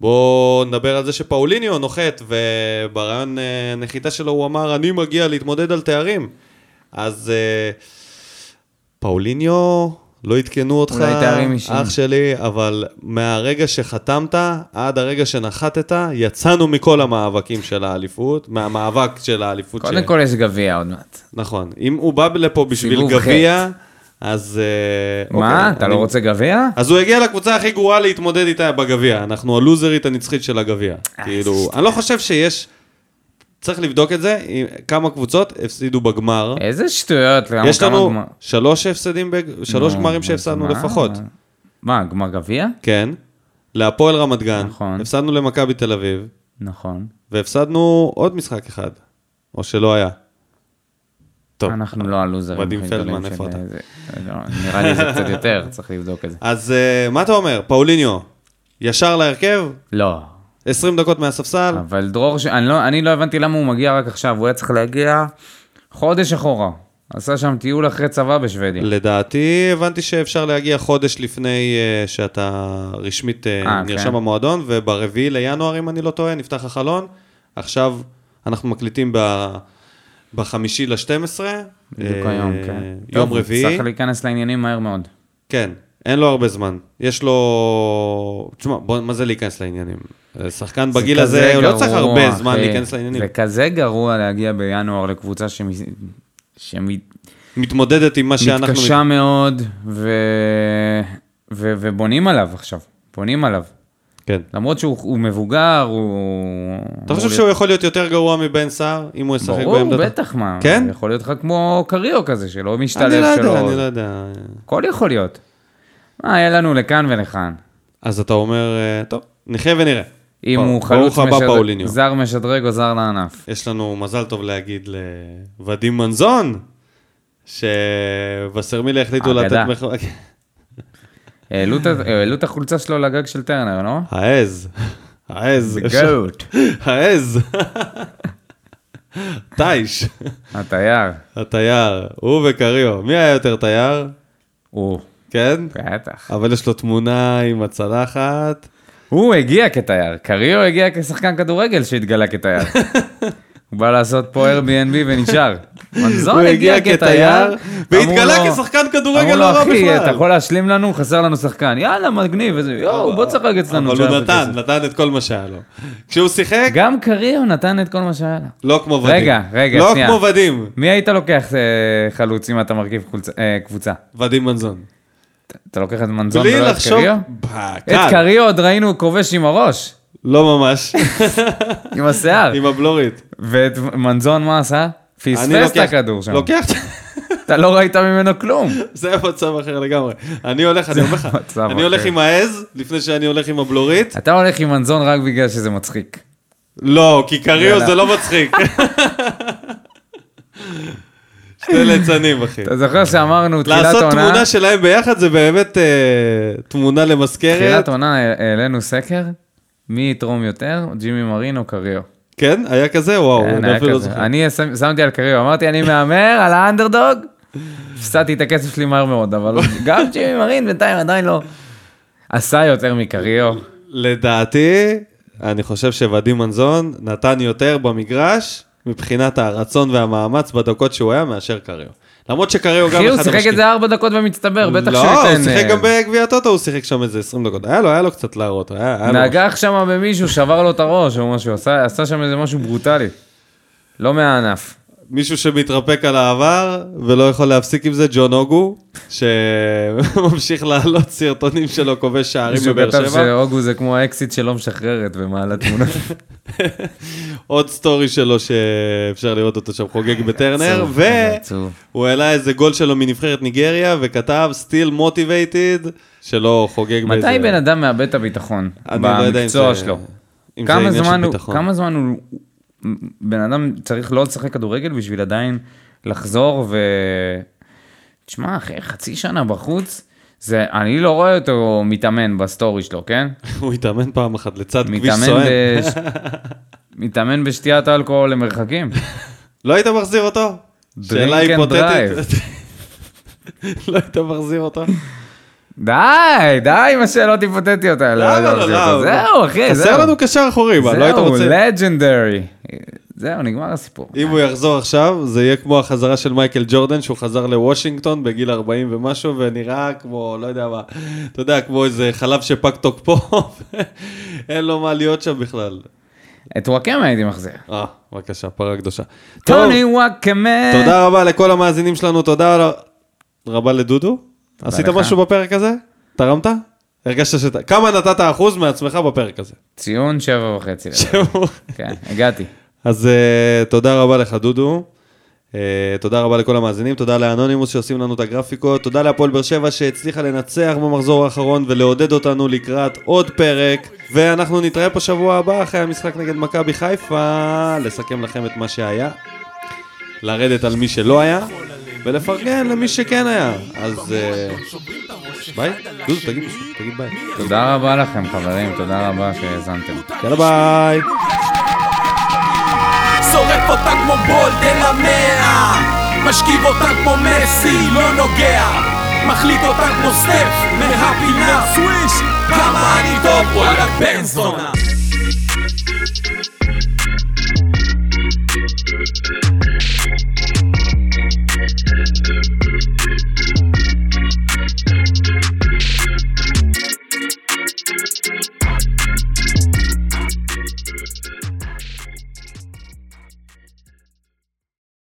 בואו נדבר על זה שפאוליניו נוחת, וברעיון אה, נחיתה שלו הוא אמר, אני מגיע להתמודד על תארים. אז אה, פאוליניו, לא עדכנו אותך. אח שלי, אבל מהרגע שחתמת עד הרגע שנחתת, יצאנו מכל המאבקים של האליפות, מהמאבק של האליפות. קודם ש- כל יש גביע עוד מעט. נכון. אם הוא בא לפה בשביל גביע, אז... אה, מה? אוקיי, אתה אני- לא רוצה גביע? אז הוא הגיע לקבוצה הכי גרועה להתמודד איתה בגביע. אנחנו הלוזרית הנצחית של הגביע. אה, כאילו, אני לא חושב שיש צריך לבדוק את זה, כמה קבוצות הפסידו בגמר. איזה שטויות. למה יש כמה לנו גמר- שלוש הפסדים, בג- שלוש נו, גמרים שהפסדנו מה? לפחות. מה, גמר גביע? כן. להפועל רמת גן, נכון. הפסדנו למכבי תל אביב, נכון. והפסדנו עוד משחק אחד, או שלא היה. טוב, אנחנו לא הלוזרים. ודים פלדמן, איפה אתה? זה. לא, נראה לי זה קצת יותר, [LAUGHS] צריך לבדוק את זה. אז אה, מה אתה אומר, פאוליניו, ישר להרכב, לא. 20 דקות מהספסל, אבל דרור, אני לא, אני לא הבנתי למה הוא מגיע רק עכשיו, הוא היה צריך להגיע חודש אחורה. עשה שם טיול אחרי צבא בשוודיה. לדעתי הבנתי שאפשר להגיע חודש לפני אה, שאתה רשמית אה, אה, נרשם כן. במועדון, וברביעי לינואר, אם אני לא טועה, נפתח החלון. עכשיו אנחנו מקליטים ב... בחמישי ל-12. בדיוק היום, כן. יום טוב, רביעי. צריך להיכנס לעניינים מהר מאוד. כן, אין לו הרבה זמן. יש לו... תשמע, בוא, מה זה להיכנס לעניינים? אה, שחקן בגיל זה הזה, כזה הוא לא צריך גרוע, הרבה זמן אחי. להיכנס לעניינים. זה כזה גרוע להגיע בינואר לקבוצה שמ... מתמודדת עם מה שאנחנו... שמתקשה מאוד, ו... ו... ובונים עליו עכשיו. בונים עליו. כן. למרות שהוא הוא מבוגר, הוא... אתה חושב שהוא יכול להיות יותר גרוע מבן סער, אם הוא ישחק ברור, בעמדת... בטח, מה. כן? יכול להיות לך כמו קריו כזה, שלא משתלב אני לא שלו. יודע, אני לא יודע. הכל יכול להיות. מה, היה לנו לכאן ולכאן. אז אתה אומר, אה, טוב, נחיה ונראה. אם הוא חלוץ הבא, משדר- פאוליניו. זר משדרג או זר לענף. יש לנו מזל טוב להגיד לוודים מנזון, שווסרמילה החליטו לתת... אגדה. העלו את ה- העלו את החולצה שלו לגג של טרנר, לא? העז, העז. Goat. [LAUGHS] העז. טייש, התייר. התייר, הוא וקריו. מי היה יותר תייר? הוא. כן? בטח. אבל יש לו תמונה עם הצלחת. הוא הגיע כתייר. קריו הגיע כשחקן כדורגל שהתגלה כתייר. [LAUGHS] הוא בא לעשות פה Airbnb ונשאר. מנזון הגיע כתייר. והתגלה אמרו לו- כשחקן כדורגל אמרו לא לו, רע אחי, אתה בכלל. יכול להשלים לנו? חסר לנו שחקן. יאללה, מגניב. וזה, יואו, בוא תשחק אצלנו. אבל הוא נתן, בכסף." נתן את כל מה שהיה לו. כשהוא שיחק, גם קריו נתן את כל מה שהיה לה. לא כמו ודים. רגע, רגע, לא שנייה. כמו ודים, מי היית לוקח אה, חלוץ אם אתה מרכיב חולצה- אה, קבוצה? ודים מנזון. אתה לוקח את מנזון ולא את קריו? את. קריו עוד ראינו כובש עם הראש, לא ממש, עם השיער. עם הבלורית. ואת מנזון מה עשה? אני פספס את הכדור שם. לוקח, אתה לא ראית ממנו כלום. זה מצב אחר לגמרי. אני הולך, אני אומר לך, אני הולך. עם העז, לפני שאני הולך עם הבלורית. אתה הולך עם מנזון רק בגלל שזה מצחיק. לא, כי קריו. זה לא מצחיק. שתי ליצנים, אחי. אתה זוכר שאמרנו תחילת לעשות עונה, תמונה שלהם ביחד זה באמת אה, תמונה למזכרת. תחילת עונה העלינו סקר, מי יתרום יותר, ג'ימי מרין או קריו. כן? היה כזה? וואו, כן, אני אפילו לא. זוכר. אני שמתי על קריו, אמרתי אני מהמר על האנדרדוג, הפסדתי את הכסף שלי מהר מאוד, אבל גם ג'ימי מרין בינתיים עדיין לא. עשה יותר מקריו. לדעתי, אני חושב שוואדים מנזון נתן יותר במגרש מבחינת הרצון והמאמץ בדקות שהוא היה מאשר קריו. למרות שקריו גם אחי, הוא אחד שיחק את זה ארבע דקות במצטבר, בטח שהוא לא, ייתן... הוא שיחק גם בגביע הטוטו, הוא שיחק שם איזה 20 דקות. היה לו, היה לו קצת להראות. נגח שם במישהו, שבר לו את הראש או משהו, עשה שם איזה משהו ברוטלי. לא מהענף. מישהו שמתרפק על העבר ולא יכול להפסיק עם זה, ג'ון אוגו, שממשיך להעלות סרטונים שלו כובש שערים מישהו בבאר כתב שבע. שאוגו זה כמו האקסית שלא משחררת ומעלה תמונה. [LAUGHS] עוד סטורי שלו שאפשר לראות אותו שם חוגג בטרנר. והוא העלה איזה גול שלו מנבחרת ניגריה וכתב still motivated, שלא חוגג באיזה... מתי בן אדם מאבד את הביטחון לא במקצוע שלו? כמה זמן הוא, בן אדם צריך לא לשחק כדורגל בשביל עדיין לחזור ו... תשמע, אחרי חצי שנה בחוץ, זה, אני לא רואה אותו מתאמן בסטורי שלו, כן? [LAUGHS] הוא התאמן פעם אחת לצד כביש סואן. בש... [LAUGHS] מתאמן בשתיית אלכוהול למרחקים. [LAUGHS] לא היית מחזיר אותו? שאלה היפותטית. לא היית מחזיר אותו? די, די עם השאלות היפותטיות האלה. למה לא, לא? זהו, אחי, זהו. חסר לנו קשר אחורי, מה, לא היית זהו, רוצה... לג'נדרי. זהו, נגמר הסיפור. אם הוא יחזור עכשיו, זה יהיה כמו החזרה של מייקל ג'ורדן, שהוא חזר לוושינגטון בגיל 40 ומשהו, ונראה כמו, לא יודע מה, אתה יודע, כמו איזה חלב שפג תוקפו, [LAUGHS] אין לו מה להיות שם בכלל. את וואקמה הייתי מחזיר. אה, בבקשה, פרה קדושה. טוני וואקמה. תודה רבה לכל המאזינים שלנו, תודה רבה לדודו. עשית לך. משהו בפרק הזה? תרמת? הרגשת שאתה... כמה נתת אחוז מעצמך בפרק הזה? ציון שבע וחצי. [LAUGHS] לדעתי. כן, הגעתי. אז uh, תודה רבה לך, דודו. Uh, תודה רבה לכל המאזינים, תודה לאנונימוס שעושים לנו את הגרפיקות, תודה להפועל באר שבע שהצליחה לנצח במחזור האחרון ולעודד אותנו לקראת עוד פרק, ואנחנו נתראה פה שבוע הבא אחרי המשחק נגד מכבי חיפה, לסכם לכם את מה שהיה, לרדת על מי שלא היה, ולפרגן למי שכן היה. אז אה, ביי, דודו, תגיד תגיד ביי. תודה רבה לכם חברים, תודה רבה שהאזנתם. יאללה ביי. שורף אותה כמו בולט אל המאה משכיב אותה כמו מסי, לא נוגע מחליק אותה כמו סטף מהפינה סוויש כמה אני טוב, וואלה בן זונה Thank you.